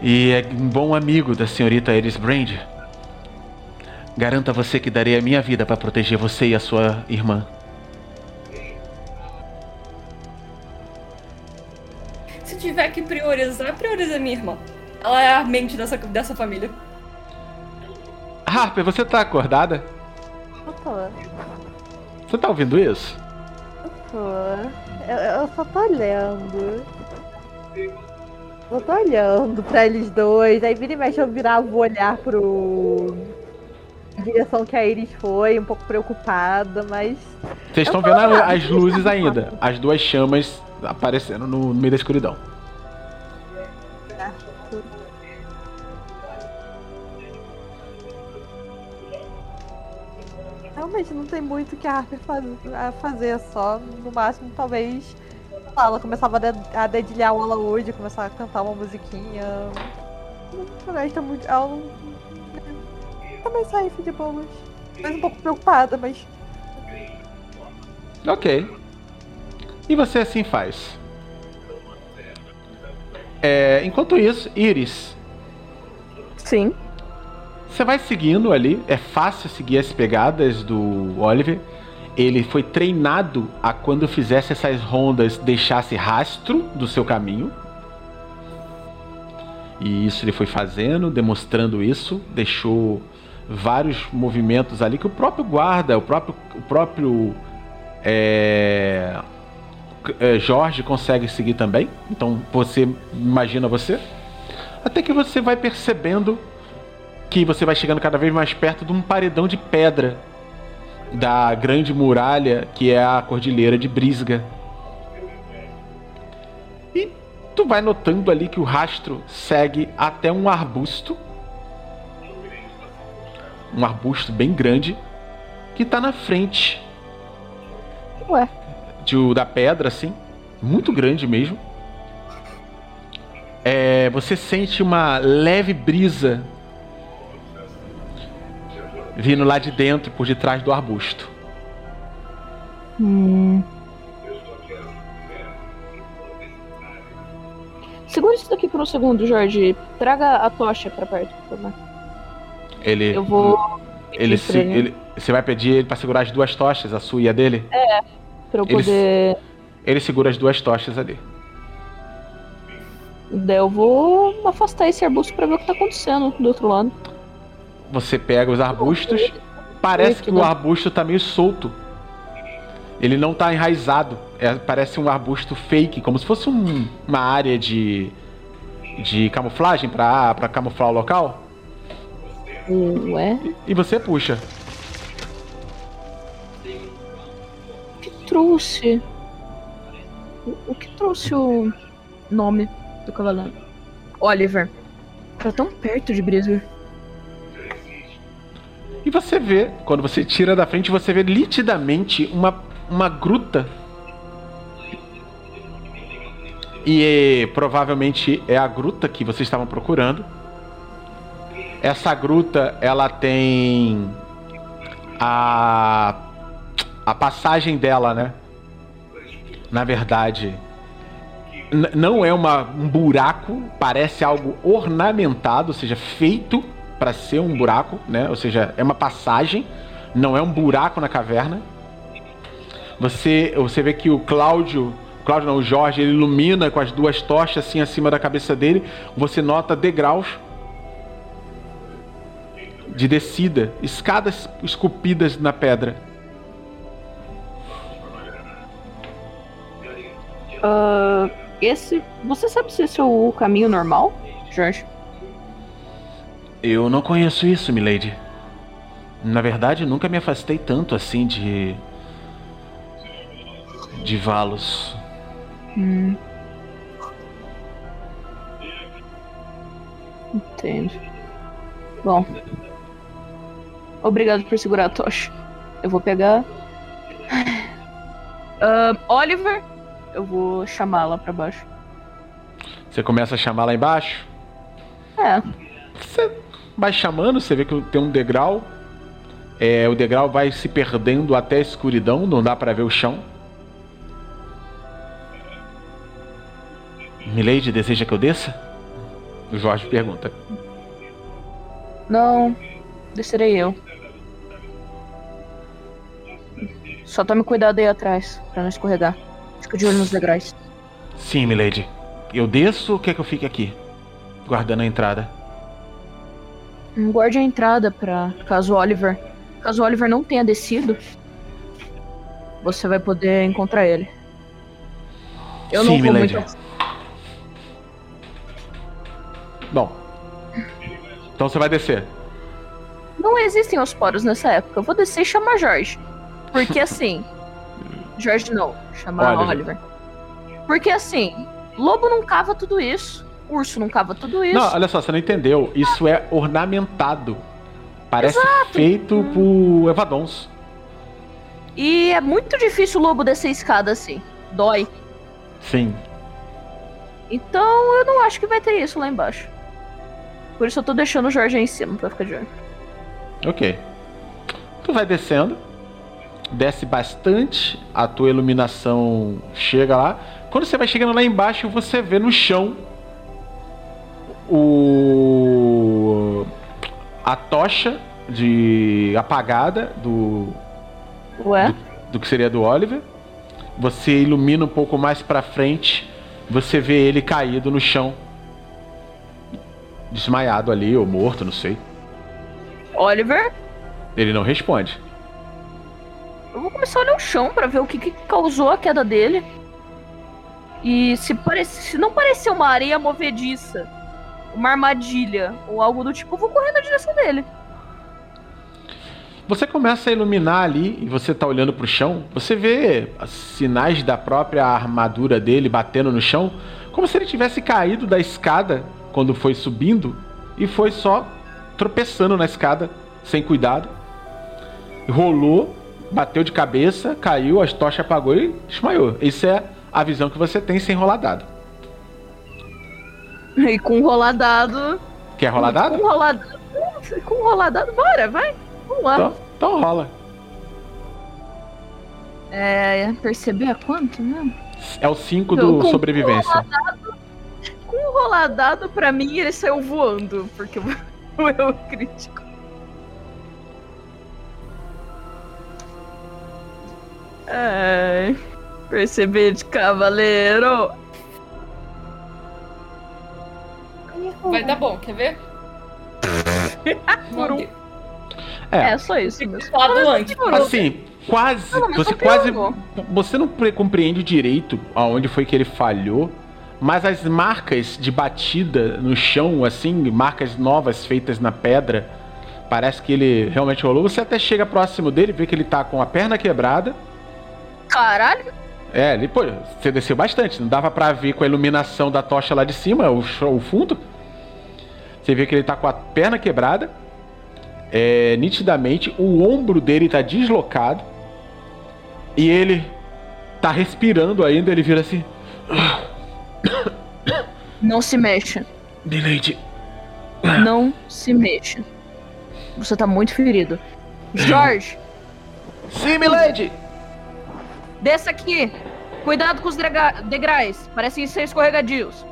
E é um bom amigo da senhorita Iris Brand. Garanto a você que darei a minha vida para proteger você e a sua irmã. Se tiver que priorizar, prioriza minha irmã. Ela é a mente dessa, dessa família. Harper, você tá acordada? Eu tô. Você tá ouvindo isso? Eu tô. Eu, eu só tô olhando. Eu tô olhando pra eles dois. Aí vira e mexe eu virava o olhar pro. direção que a Iris foi, um pouco preocupada, mas. Vocês estão vendo a- as luzes ainda. As duas chamas aparecendo no, no meio da escuridão. Realmente não tem muito que a Harper faz, a fazer, só no máximo talvez. Lá, Ela começava a, de- a dedilhar o hoje, começar a cantar uma musiquinha. Não resta muito. Ela não. Também safe de boas. Mas um pouco preocupada, mas. Ok. E você assim faz. É, enquanto isso, Iris, Sim. você vai seguindo ali. É fácil seguir as pegadas do Oliver. Ele foi treinado a quando fizesse essas rondas deixasse rastro do seu caminho. E isso ele foi fazendo, demonstrando isso, deixou vários movimentos ali que o próprio guarda, o próprio, o próprio é, é, Jorge consegue seguir também. Então você imagina você, até que você vai percebendo que você vai chegando cada vez mais perto de um paredão de pedra da grande muralha que é a Cordilheira de Brisga. E tu vai notando ali que o rastro segue até um arbusto. Um arbusto bem grande que tá na frente Ué. de, da pedra, assim, muito grande mesmo. É, você sente uma leve brisa vindo lá de dentro, por detrás do arbusto. Hum. Segura isso daqui por um segundo, Jorge. Traga a tocha pra perto, por favor. Ele, Eu vou. ele, pedir se, ele, ele, você vai pedir ele para segurar as duas tochas, a sua e a dele? pra eu ele- poder. Ele segura as duas tochas ali. Daí eu vou afastar esse arbusto pra ver o que tá acontecendo do outro lado. Você pega os arbustos, parece que o arbusto tá meio solto. Ele não tá enraizado. É, parece um arbusto fake, como se fosse um- uma área de de camuflagem pra para camuflar o local. Ué? E você puxa. O que trouxe? O- O que trouxe o nome do cavaleiro? Oliver. Tá tão perto de Brisbane. E você vê, quando você tira da frente, você vê nitidamente uma, uma gruta. E é, provavelmente é a gruta que vocês estavam procurando. Essa gruta, ela tem a a passagem dela, né? Na verdade, não é uma, um buraco, parece algo ornamentado, ou seja, feito para ser um buraco, né? Ou seja, é uma passagem, não é um buraco na caverna. Você, você vê que o Cláudio, Cláudio não, o Jorge, ele ilumina com as duas tochas assim acima da cabeça dele. Você nota degraus de descida, escadas esculpidas na pedra. Ah, esse. Você sabe se esse é o caminho normal, Jorge? Eu não conheço isso, milady. Na verdade, nunca me afastei tanto assim de. de Valos. Hum. Entendo. Bom. Obrigado por segurar a tocha. Eu vou pegar. Ah, Oliver, eu vou chamar lá pra baixo. Você começa a chamar lá embaixo. É, Você vai chamando, você vê que tem um degrau. É, o degrau vai se perdendo até a escuridão, não dá para ver o chão. Milady deseja que eu desça? O Jorge pergunta. Não, descerei eu. Só tome cuidado aí atrás, pra não escorregar. Fica de olho nos degraus. Sim, Milady. Eu desço ou quer que eu fique aqui? Guardando a entrada. Hum, Guarde a entrada pra caso o Oliver. Caso Oliver não tenha descido, você vai poder encontrar ele. Eu Sim, não vou muito. Bom. Então você vai descer. Não existem os poros nessa época. Eu vou descer e chamar Jorge. Porque assim. Jorge não, chamar Oliver. Oliver. Porque assim, lobo não cava tudo isso. Urso não cava tudo isso. Não, olha só, você não entendeu. Isso é ornamentado. Parece feito por Evadons. E é muito difícil o lobo descer escada assim. Dói. Sim. Então eu não acho que vai ter isso lá embaixo. Por isso eu tô deixando o Jorge aí em cima pra ficar de olho. Ok. Tu vai descendo. Desce bastante. A tua iluminação chega lá. Quando você vai chegando lá embaixo, você vê no chão o a tocha de apagada do Ué? do que seria do Oliver. Você ilumina um pouco mais pra frente, você vê ele caído no chão. Desmaiado ali ou morto, não sei. Oliver? Ele não responde. Eu vou começar a olhar o chão pra ver o que, que causou a queda dele. E se, parece, se não parecer uma areia movediça, uma armadilha ou algo do tipo, eu vou correr na direção dele. Você começa a iluminar ali e você tá olhando pro chão, você vê sinais da própria armadura dele batendo no chão, como se ele tivesse caído da escada quando foi subindo e foi só tropeçando na escada sem cuidado. Rolou, bateu de cabeça, caiu, as tochas apagou e desmaiou. Isso é a visão que você tem sem rolar dado. E com roladado. Quer rolar dado? Com roladado. Com roladado, bora, vai. Vamos lá. Então, então rola. É. Perceber a quanto mesmo? É o 5 Então, do com- sobrevivência. Com o roladado, pra mim, ele saiu voando, porque o meu crítico. Ai, perceber de cavaleiro. Vai dar bom, quer ver? Por um- É, É, só isso mesmo. Assim, quase. Não, você não quase. Você não pre- compreende direito aonde foi que ele falhou. Mas as marcas de batida no chão, assim, marcas novas feitas na pedra, parece que ele realmente rolou. Você até chega próximo dele, vê que ele tá com a perna quebrada. Caralho, É, ele, pô, você desceu bastante, não dava pra ver com a iluminação da tocha lá de cima, o, o fundo. Você vê que ele tá com a perna quebrada. É, nitidamente, o ombro dele tá deslocado. E ele tá respirando ainda, ele vira assim. não se mexa. Milady, Não se mexa. Você tá muito ferido. Jorge, Sim, Milady! desça aqui. Cuidado com os degraus. Parecem ser escorregadios.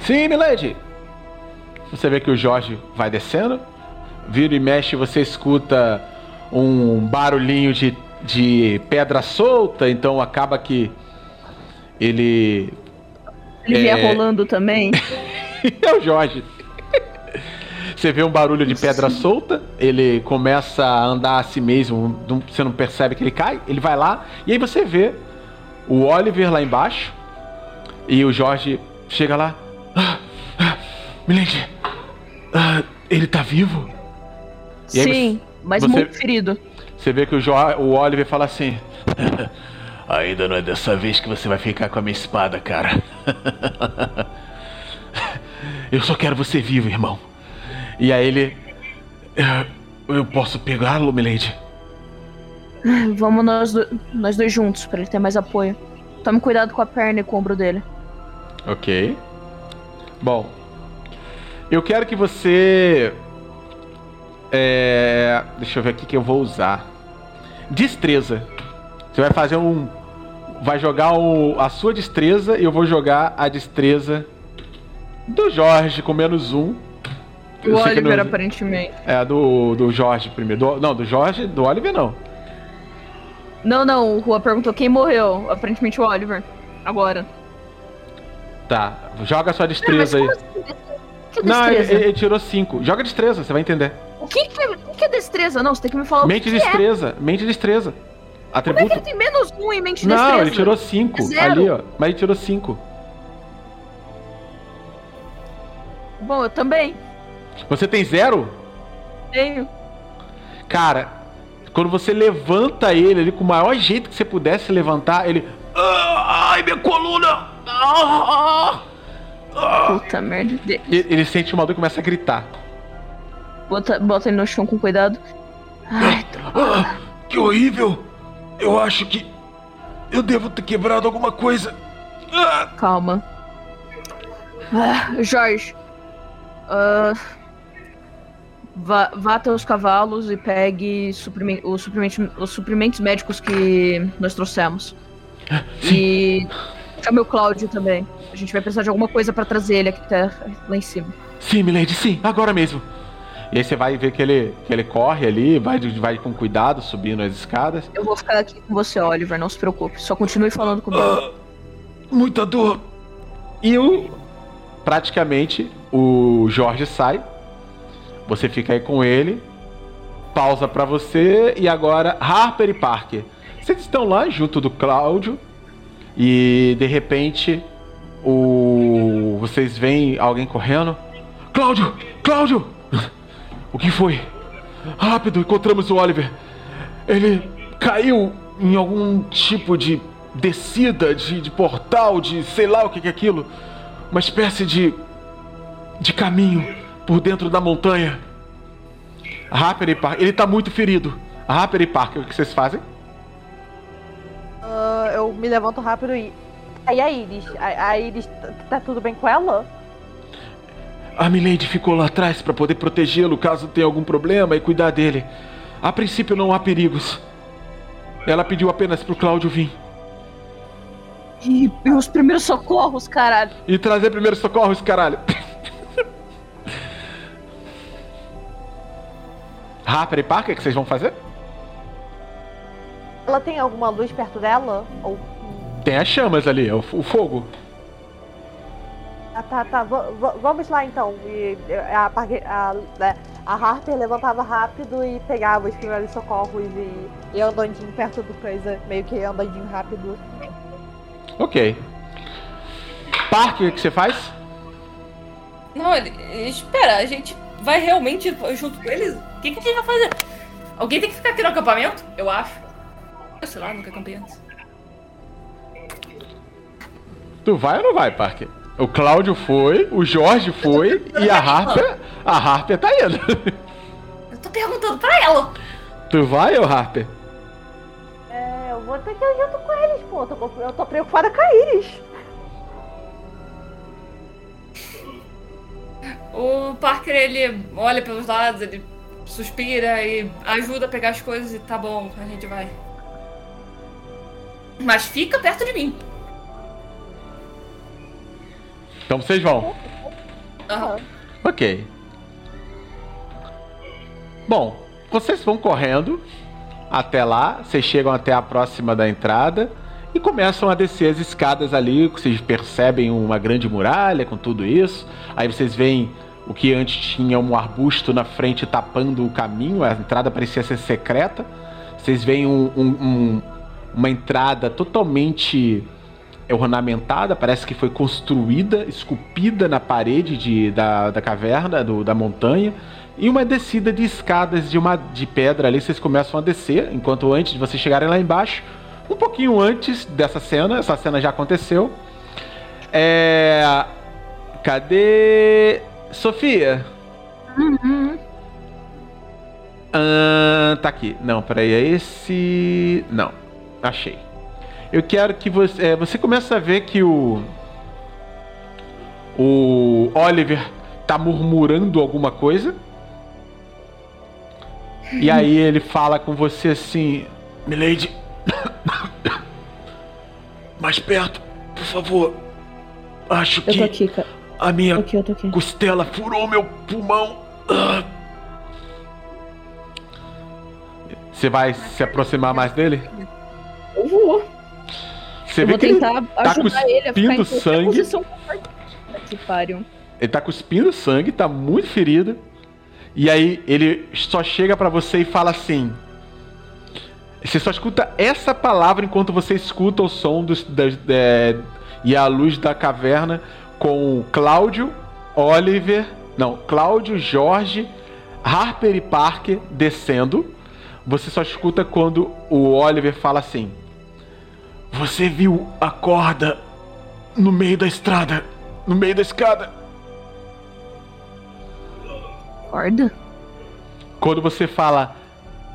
Sim, Milady! Você vê que o Jorge vai descendo, vira e mexe, você escuta um barulhinho de, de pedra solta, então acaba que ele. Ele É. vier rolando também. é o Jorge. Você vê um barulho de pedra solta, ele começa a andar a si mesmo, você não percebe que ele cai, ele vai lá, e aí você vê o Oliver lá embaixo, e o Jorge chega lá. Ah, Milady, ah, ele tá vivo? E aí Sim, mas você- muito ferido. Você vê que o, jo o Oliver fala assim: Ainda não é dessa vez que você vai ficar com a minha espada, cara. Eu só quero você vivo, irmão. E aí ele. "Eh, Eu posso pegá-lo, Milady? Vamos nós, do- nós dois juntos, pra ele ter mais apoio. Tome cuidado com a perna e com o ombro dele. Ok. Bom. Eu quero que você É, deixa eu ver aqui que eu vou usar. Destreza. Você vai fazer um. Vai jogar o, a sua destreza e eu vou jogar a destreza do Jorge com menos um. O Oliver, não... aparentemente. É, do, do Jorge primeiro. Do, não, do Jorge, do Oliver não. Não, não, o Rua perguntou quem morreu. Aparentemente o Oliver. Agora. Tá, joga a sua destreza não, aí. Assim? Que não, ele, ele, tirou 5. Joga destreza, você vai entender. O que, que, é, o que é destreza? Não, você tem que me falar mente o que, que destreza, é. mente destreza. Atributo... Como é que ele tem menos 1 um em mente não, destreza? Não, ele tirou 5 ali, ó. Mas ele tirou 5. Bom, eu também. Você tem zero? Tenho. Cara, quando você levanta ele ali com o maior jeito que você pudesse levantar, ele. Ah, ai, minha coluna! Ah, ah, Puta merda. Ele, ele sente uma dor e começa a gritar. Bota, bota ele no chão com cuidado. Ai, ah, que horrível! Eu acho que eu devo ter quebrado alguma coisa. Ah. Calma. Ah, Jorge. Uh, vá, vá até os cavalos e pegue suprime, os, suprimentos, os suprimentos médicos que nós trouxemos. Sim. E chame o Cláudio também. A gente vai precisar de alguma coisa para trazer ele aqui até lá em cima. Sim, Milady, sim, agora mesmo. E aí você vai ver que ele, que ele corre ali, vai, vai com cuidado subindo as escadas. Eu vou ficar aqui com você, Oliver, não se preocupe. Só continue falando comigo. Ah, muita dor. E o. Praticamente, o Jorge sai. Você fica aí com ele. Pausa para você. E agora, Harper e Parker. Vocês estão lá junto do Cláudio. E de repente, o. Vocês veem alguém correndo. Cláudio! Cláudio! O que foi? Rápido, encontramos o Oliver. Ele caiu em algum tipo de descida, de, de portal, de sei lá o que, é aquilo. Uma espécie de. de caminho por dentro da montanha. Rapper e Parker. Ele tá muito ferido. Rapper e Parker, o que vocês fazem? Uh, eu me levanto rápido e. Aí a Iris? A, a Iris, tá tudo bem com ela? A Milady ficou lá atrás para poder protegê-lo caso tenha algum problema e cuidar dele. A princípio não há perigos. Ela pediu apenas pro Cláudio vir. E os primeiros socorros, caralho. E trazer primeiros socorros, caralho. Harper e Parker, o que vocês vão fazer? Ela tem alguma luz perto dela? Ou... Tem as chamas ali, o, o fogo. Ah, tá, tá. V vamos lá então. E a, a, né, a, Harper levantava rápido e pegava os primeiros socorros e, e andandinho perto do coisa, meio que andandinho rápido. Ok. Parker, o que você faz? Não, ele. Espera, a gente vai realmente junto com eles? O que, que a gente vai fazer? Alguém tem que ficar aqui no acampamento? Eu acho. Eu sei lá, nunca acampei antes. Tu vai ou não vai, Parker? O Cláudio foi, o Jorge foi e a Harper. A Harper tá indo. Eu tô perguntando pra ela. Tu vai, ô Harper? É, eu vou ter que ir junto com eles, pô. Eu tô, eu tô preocupada com a Iris. O Parker, ele olha pelos lados, ele suspira e ajuda a pegar as coisas e tá bom, a gente vai. Mas fica perto de mim. Então vocês vão. Uhum. Ok. Bom, vocês vão correndo até lá, vocês chegam até a próxima da entrada e começam a descer as escadas ali. Vocês percebem uma grande muralha com tudo isso. Aí vocês veem o que antes tinha um arbusto na frente tapando o caminho, a entrada parecia ser secreta. Vocês veem um, um, um, uma entrada totalmente é ornamentada, parece que foi construída, esculpida na parede de, da, da caverna, do, da montanha, e uma descida de escadas de uma de pedra ali, vocês começam a descer, enquanto antes de vocês chegarem lá embaixo, um pouquinho antes dessa cena, essa cena já aconteceu. É. Cadê. Sofia? Uhum. Ah, tá aqui. Não, peraí, é esse. Não, achei eu quero que você, é, você comece a ver que o o Oliver tá murmurando alguma coisa. E aí ele fala com você assim: Milady. Mais perto, por favor. Acho Eu tô que aqui, cara. a minha Tô aqui, eu tô aqui. costela furou meu pulmão. Ah. Você vai se aproximar mais dele? Vou. Você eu vê vou que ele, tentar tá cuspindo sangue. Que pariu. ele tá cuspindo sangue, tá muito ferido. E aí ele só chega pra você e fala assim: Você só escuta essa palavra enquanto você escuta o som dos, das- é, e a luz da caverna com Cláudio, Oliver, não, Cláudio, Jorge, Harper e Parker descendo. Você só escuta quando o Oliver fala assim: Você viu a corda no meio da estrada, no meio da escada? Corda? Quando você fala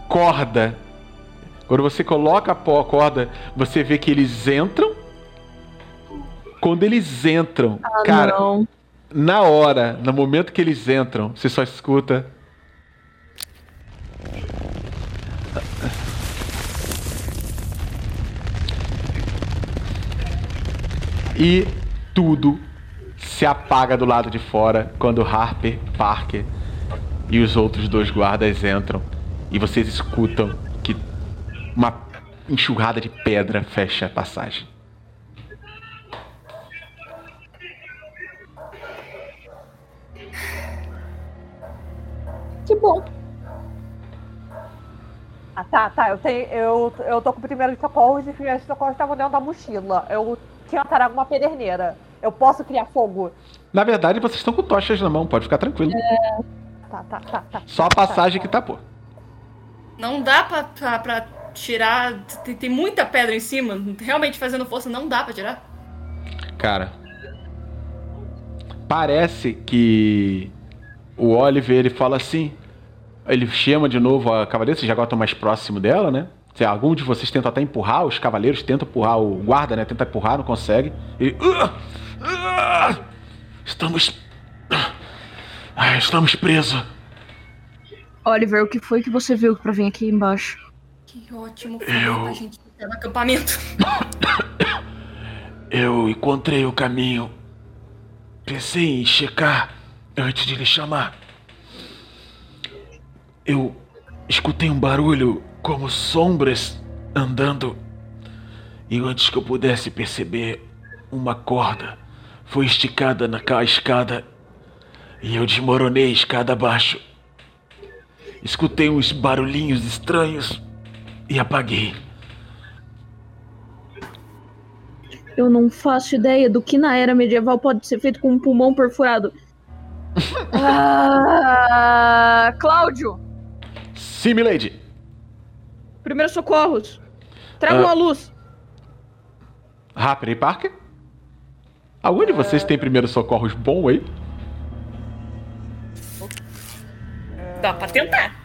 corda, quando você coloca a corda, você vê que eles entram. Quando eles entram, cara, Não. na hora, no momento que eles entram, você só escuta. E tudo se apaga do lado de fora quando Harper, Parker e os outros dois guardas entram e vocês escutam que uma enxurrada de pedra fecha a passagem. Que bom. Ah, tá, tá. Eu, tenho, eu, eu tô com primeiros socorros e primeiros socorros estavam dentro da mochila. Eu tinha parado uma pederneira. Eu posso criar fogo? Na verdade, vocês estão com tochas na mão, pode ficar tranquilo. Tá, tá, tá, tá. Só a passagem que tapou. Não dá pra, pra, pra tirar. Tem, tem muita pedra em cima. Realmente fazendo força não dá pra tirar. Cara, parece que o Oliver ele fala assim. Ele chama de novo a cavaleira, vocês agora estão mais próximo dela, né? Se algum de vocês tenta até empurrar, os cavaleiros tentam empurrar o guarda, né? Tenta empurrar, não consegue. Ele. "Ah! Ah! Estamos. Ah, estamos presos. Oliver, o que foi que você viu pra vir aqui embaixo? Que ótimo Eu- pra gente no acampamento. Eu encontrei o caminho. Pensei em checar antes de lhe chamar. Eu escutei um barulho como sombras andando. E antes que eu pudesse perceber, uma corda foi esticada na ca- escada. E eu desmoronei a escada abaixo. Escutei uns barulhinhos estranhos e apaguei. Eu não faço ideia do que na era medieval pode ser feito com um pulmão perfurado. ah, Cláudio, Sim, milady. Primeiros socorros. Tragam Ah. a luz. Rapper e Parker? Algum de vocês tem primeiros socorros bom aí? Dá pra tentar.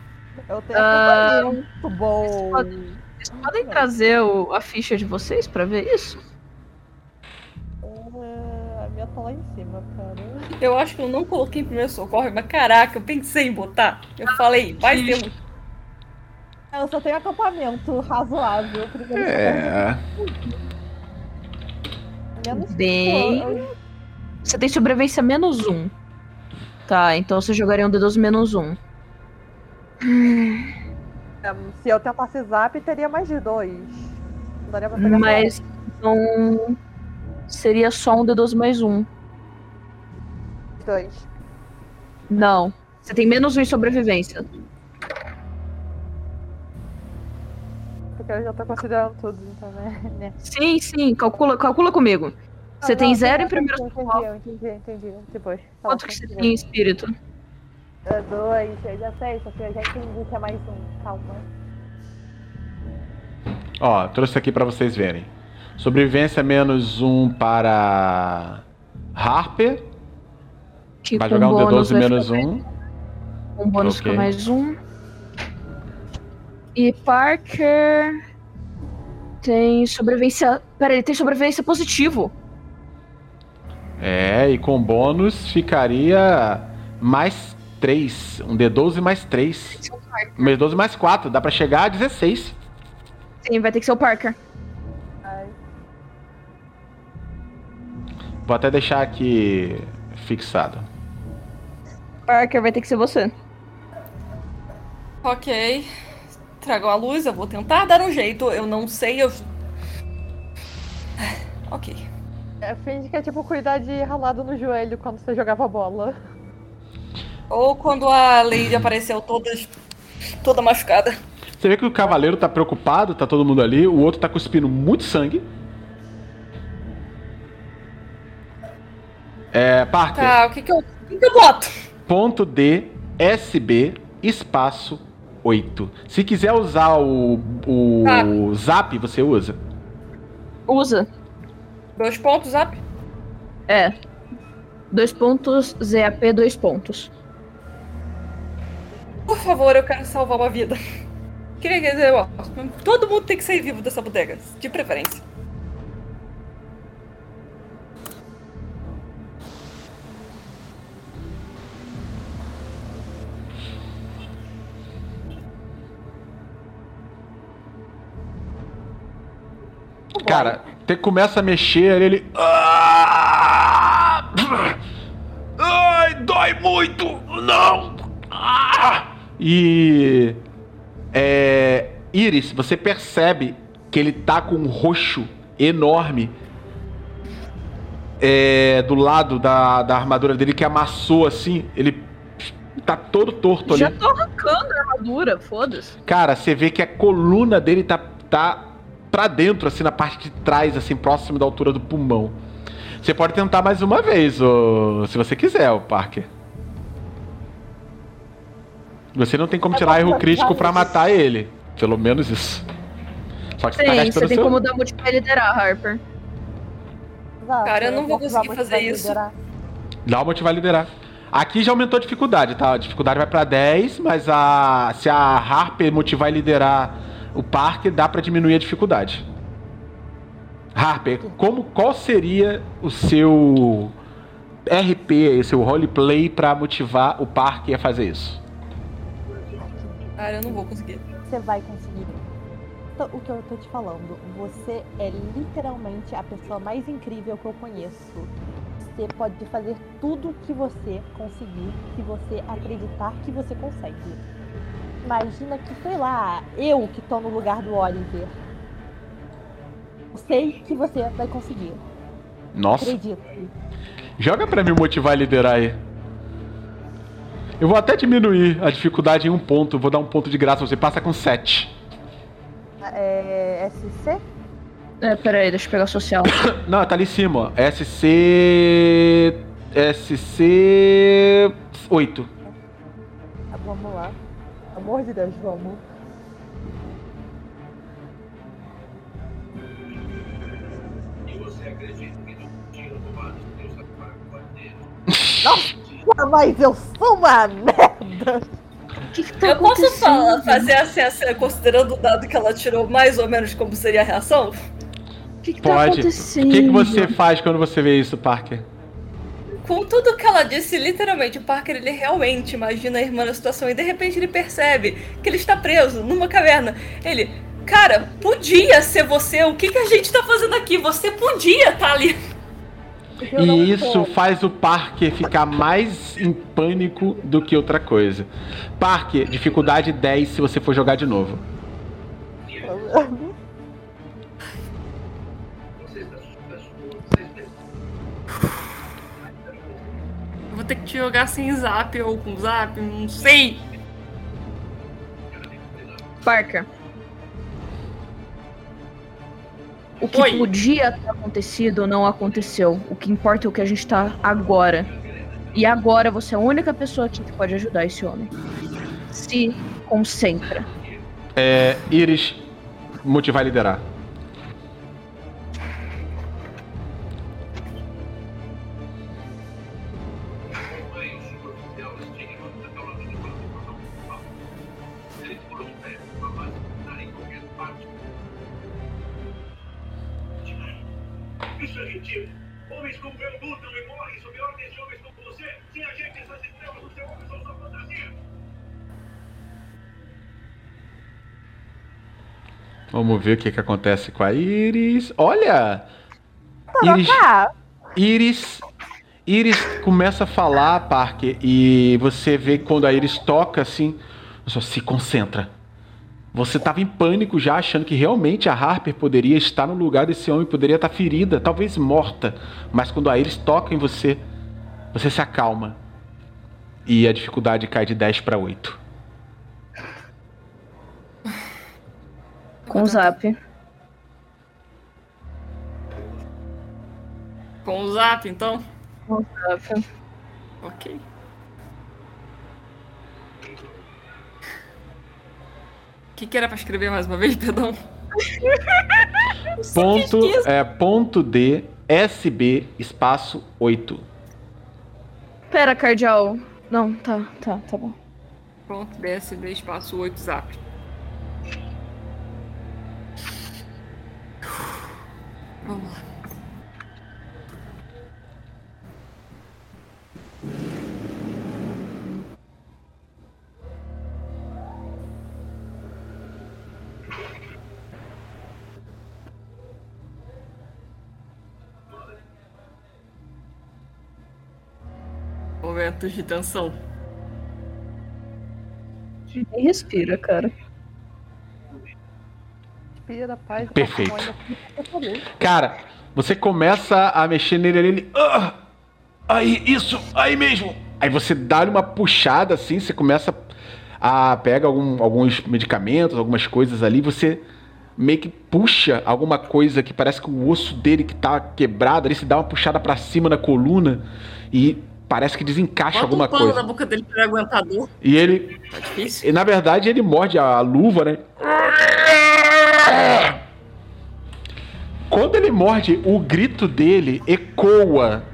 Eu tenho Ah, muito bom. Vocês podem trazer o- a ficha de vocês pra ver isso? Ah, a minha tá lá em cima, cara. Eu acho que eu não coloquei primeiro socorro, mas caraca, eu pensei em botar. Eu falei, vai ter um. Eu só tenho acampamento razoável. É. Menos Bem. eu- Você tem sobrevivência menos um. Tá, então você jogaria um D12 menos um. é, Se eu tentasse zap, teria mais de dois. Não daria pra pegar Mas então seria só um D12 mais um. dois. Não. Você tem menos um em sobrevivência. Porque eu já tô considerando tudo, então, né? né. Sim, sim, calcula, calcula comigo. Você Ah, tem não, zero em eu primeiro entendi, socorro. Eu entendi, eu entendi. Depois. Tá Quanto que você entendi. tem em espírito? É, Dois, eu já sei, só que eu já entendi que é mais um. Calma. Ó, trouxe aqui pra vocês verem. Sobrevivência menos um para Harper. Que Vai com jogar um bônus D12 vai menos um. Um bônus Ok. fica mais um. E Parker tem sobrevivência. Pera, ele tem sobrevivência positivo. É, e com bônus ficaria mais 3. Um D12 mais 3. Esse é um Mais 12 mais 4, dá pra chegar a 16. Sim, vai ter que ser o Parker. Ai, Vou até deixar aqui fixado. Parker vai ter que ser você. Ok. Trago a luz, eu vou tentar dar um jeito. Eu não sei, eu. Ok. é, finge que é tipo cuidar de ralado no joelho quando você jogava bola. Ou quando a Lady apareceu toda, toda machucada. Você vê que o cavaleiro tá preocupado, tá todo mundo ali, o outro tá cuspindo muito sangue. É, Parker, Tá, o que que eu, o que que eu boto? ponto D, SB, espaço 8. Se quiser usar o, o Tá. zap, você usa. Usa. Dois pontos, zap? É. Dois pontos, ZAP, dois pontos. Por favor, eu quero salvar uma vida. Queria dizer, ó, todo mundo tem que sair vivo dessa bodega, de preferência. Cara, você começa a mexer, ele. Ah! Ai, dói muito! Não! Ah! E. É. Iris, você percebe que ele tá com um roxo enorme é, do lado da, da armadura dele que amassou assim. Ele tá todo torto ali. Já tô arrancando a armadura, foda-se. Cara, você vê que a coluna dele tá, tá pra dentro, assim, na parte de trás, assim, próximo da altura do pulmão. Você pode tentar mais uma vez, se você quiser, o Parker. Você não tem como tirar erro crítico pra matar ele. Pelo menos isso. Só que você tá gastando você tem seu... como dar multiplicar e liderar, Harper. Exato, Cara, eu não vou conseguir fazer isso. liderar. Dá uma vai liderar. Aqui já aumentou a dificuldade, tá? A dificuldade vai pra 10, mas a se a Harper motivar e liderar o parque, dá pra diminuir a dificuldade. Harper, como qual seria o seu RP, seu roleplay pra motivar o parque a fazer isso? Cara, eu não vou conseguir. Você vai conseguir. O que eu tô te falando, você é literalmente a pessoa mais incrível que eu conheço. Você pode fazer tudo que você conseguir, se você acreditar que você consegue. Imagina que, sei lá, eu que tô no lugar do Oliver. Eu sei que você vai conseguir. Nossa, Acredite. joga pra me motivar a liderar aí. Eu vou até diminuir a dificuldade em um ponto, vou dar um ponto de graça, você passa com 7. É. SC? É, pera aí, deixa eu pegar o social. Não, tá ali em cima, ó. SC. SC. 8. Ah, Vamos lá. Pelo amor de Deus, vamos. Nossa, mas eu sou uma merda! O que, que tá eu posso falar, fazer assim, assim, considerando o dado que ela tirou, mais ou menos como seria a reação? O que, que tá Pode. O acontecendo? que, que você faz quando você vê isso, Parker? Com tudo que ela disse, literalmente, o Parker ele realmente imagina a irmã na situação e de repente ele percebe que ele está preso numa caverna. Ele, cara, podia ser você, o que, que a gente tá fazendo aqui? Você podia estar ali. Eu não E isso tô. faz o Parker ficar mais em pânico do que outra coisa. Parker, dificuldade 10 se você for jogar de novo. ter que te jogar sem zap ou com zap, não sei. Parker. O que Oi. podia ter acontecido não aconteceu. O que importa é o que a gente tá agora. E agora você é a única pessoa aqui que pode ajudar esse homem. Se concentra. É, Iris, motivar e liderar. Vamos ver o que, que acontece com a Iris. Olha! Iris, Iris, Iris começa a falar, Parker, e você vê quando a Iris toca assim, só se concentra. Você tava em pânico já, achando que realmente a Harper poderia estar no lugar desse homem, poderia estar ferida, talvez morta. Mas quando a Iris toca em você, você se acalma. E a dificuldade cai de 10 para 8. Com o zap. Com o zap, então? Com o zap. Ok. O que, que era pra escrever mais uma vez, perdão? Ponto, é, ponto D, SB, espaço 8. Pera, cardeal. Não, tá, tá, tá bom. Ponto BSD espaço 8 zap. Vamos lá. Momentos de tensão. Nem respira, cara. Filha da paz. Perfeito. olha, eu falei. Cara, você começa a mexer nele, ele. "Ah, aí, isso, aí mesmo. Aí você dá-lhe uma puxada assim, você começa a pega algum- alguns medicamentos, algumas coisas ali, você meio que puxa alguma coisa que parece que o osso dele que tá quebrado, ali se dá uma puxada pra cima na coluna e parece que desencaixa Bota alguma um pano coisa. na boca dele pra ele aguentar a dor. E ele Tá difícil. e na verdade ele morde a luva, né? Quando ele morde, o grito dele ecoa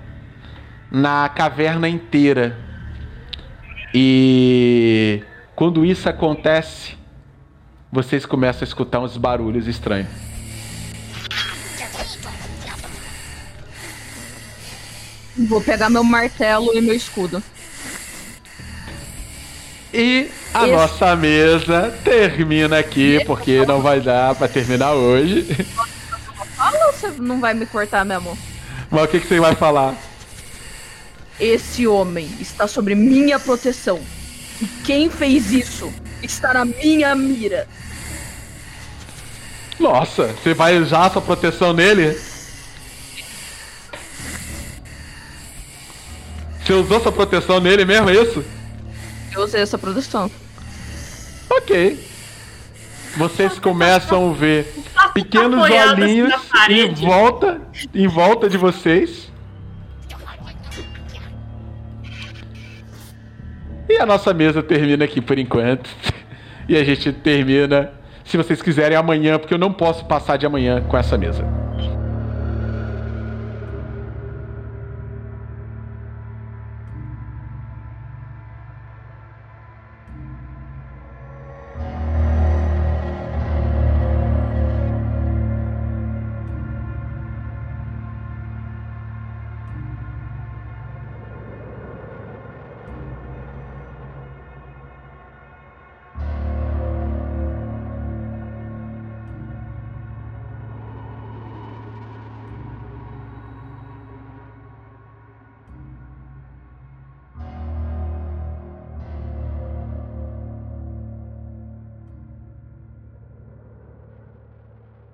na caverna inteira. E quando isso acontece, vocês começam a escutar uns barulhos estranhos. Vou pegar meu martelo e meu escudo. E a nossa mesa termina aqui, porque não vai dar pra terminar hoje. Fala ou você não vai me cortar mesmo? Mas o que, que você vai falar? Esse homem está sobre minha proteção. E quem fez isso está na minha mira. Nossa, você vai usar sua proteção nele? Você usou sua proteção nele mesmo, é isso? Eu usei essa proteção. Ok. Vocês começam a ver pequenos Apoiadas olhinhos na em volta, em volta de vocês. E a nossa mesa termina aqui por enquanto. E a gente termina, se vocês quiserem, amanhã, porque eu não posso passar de amanhã com essa mesa.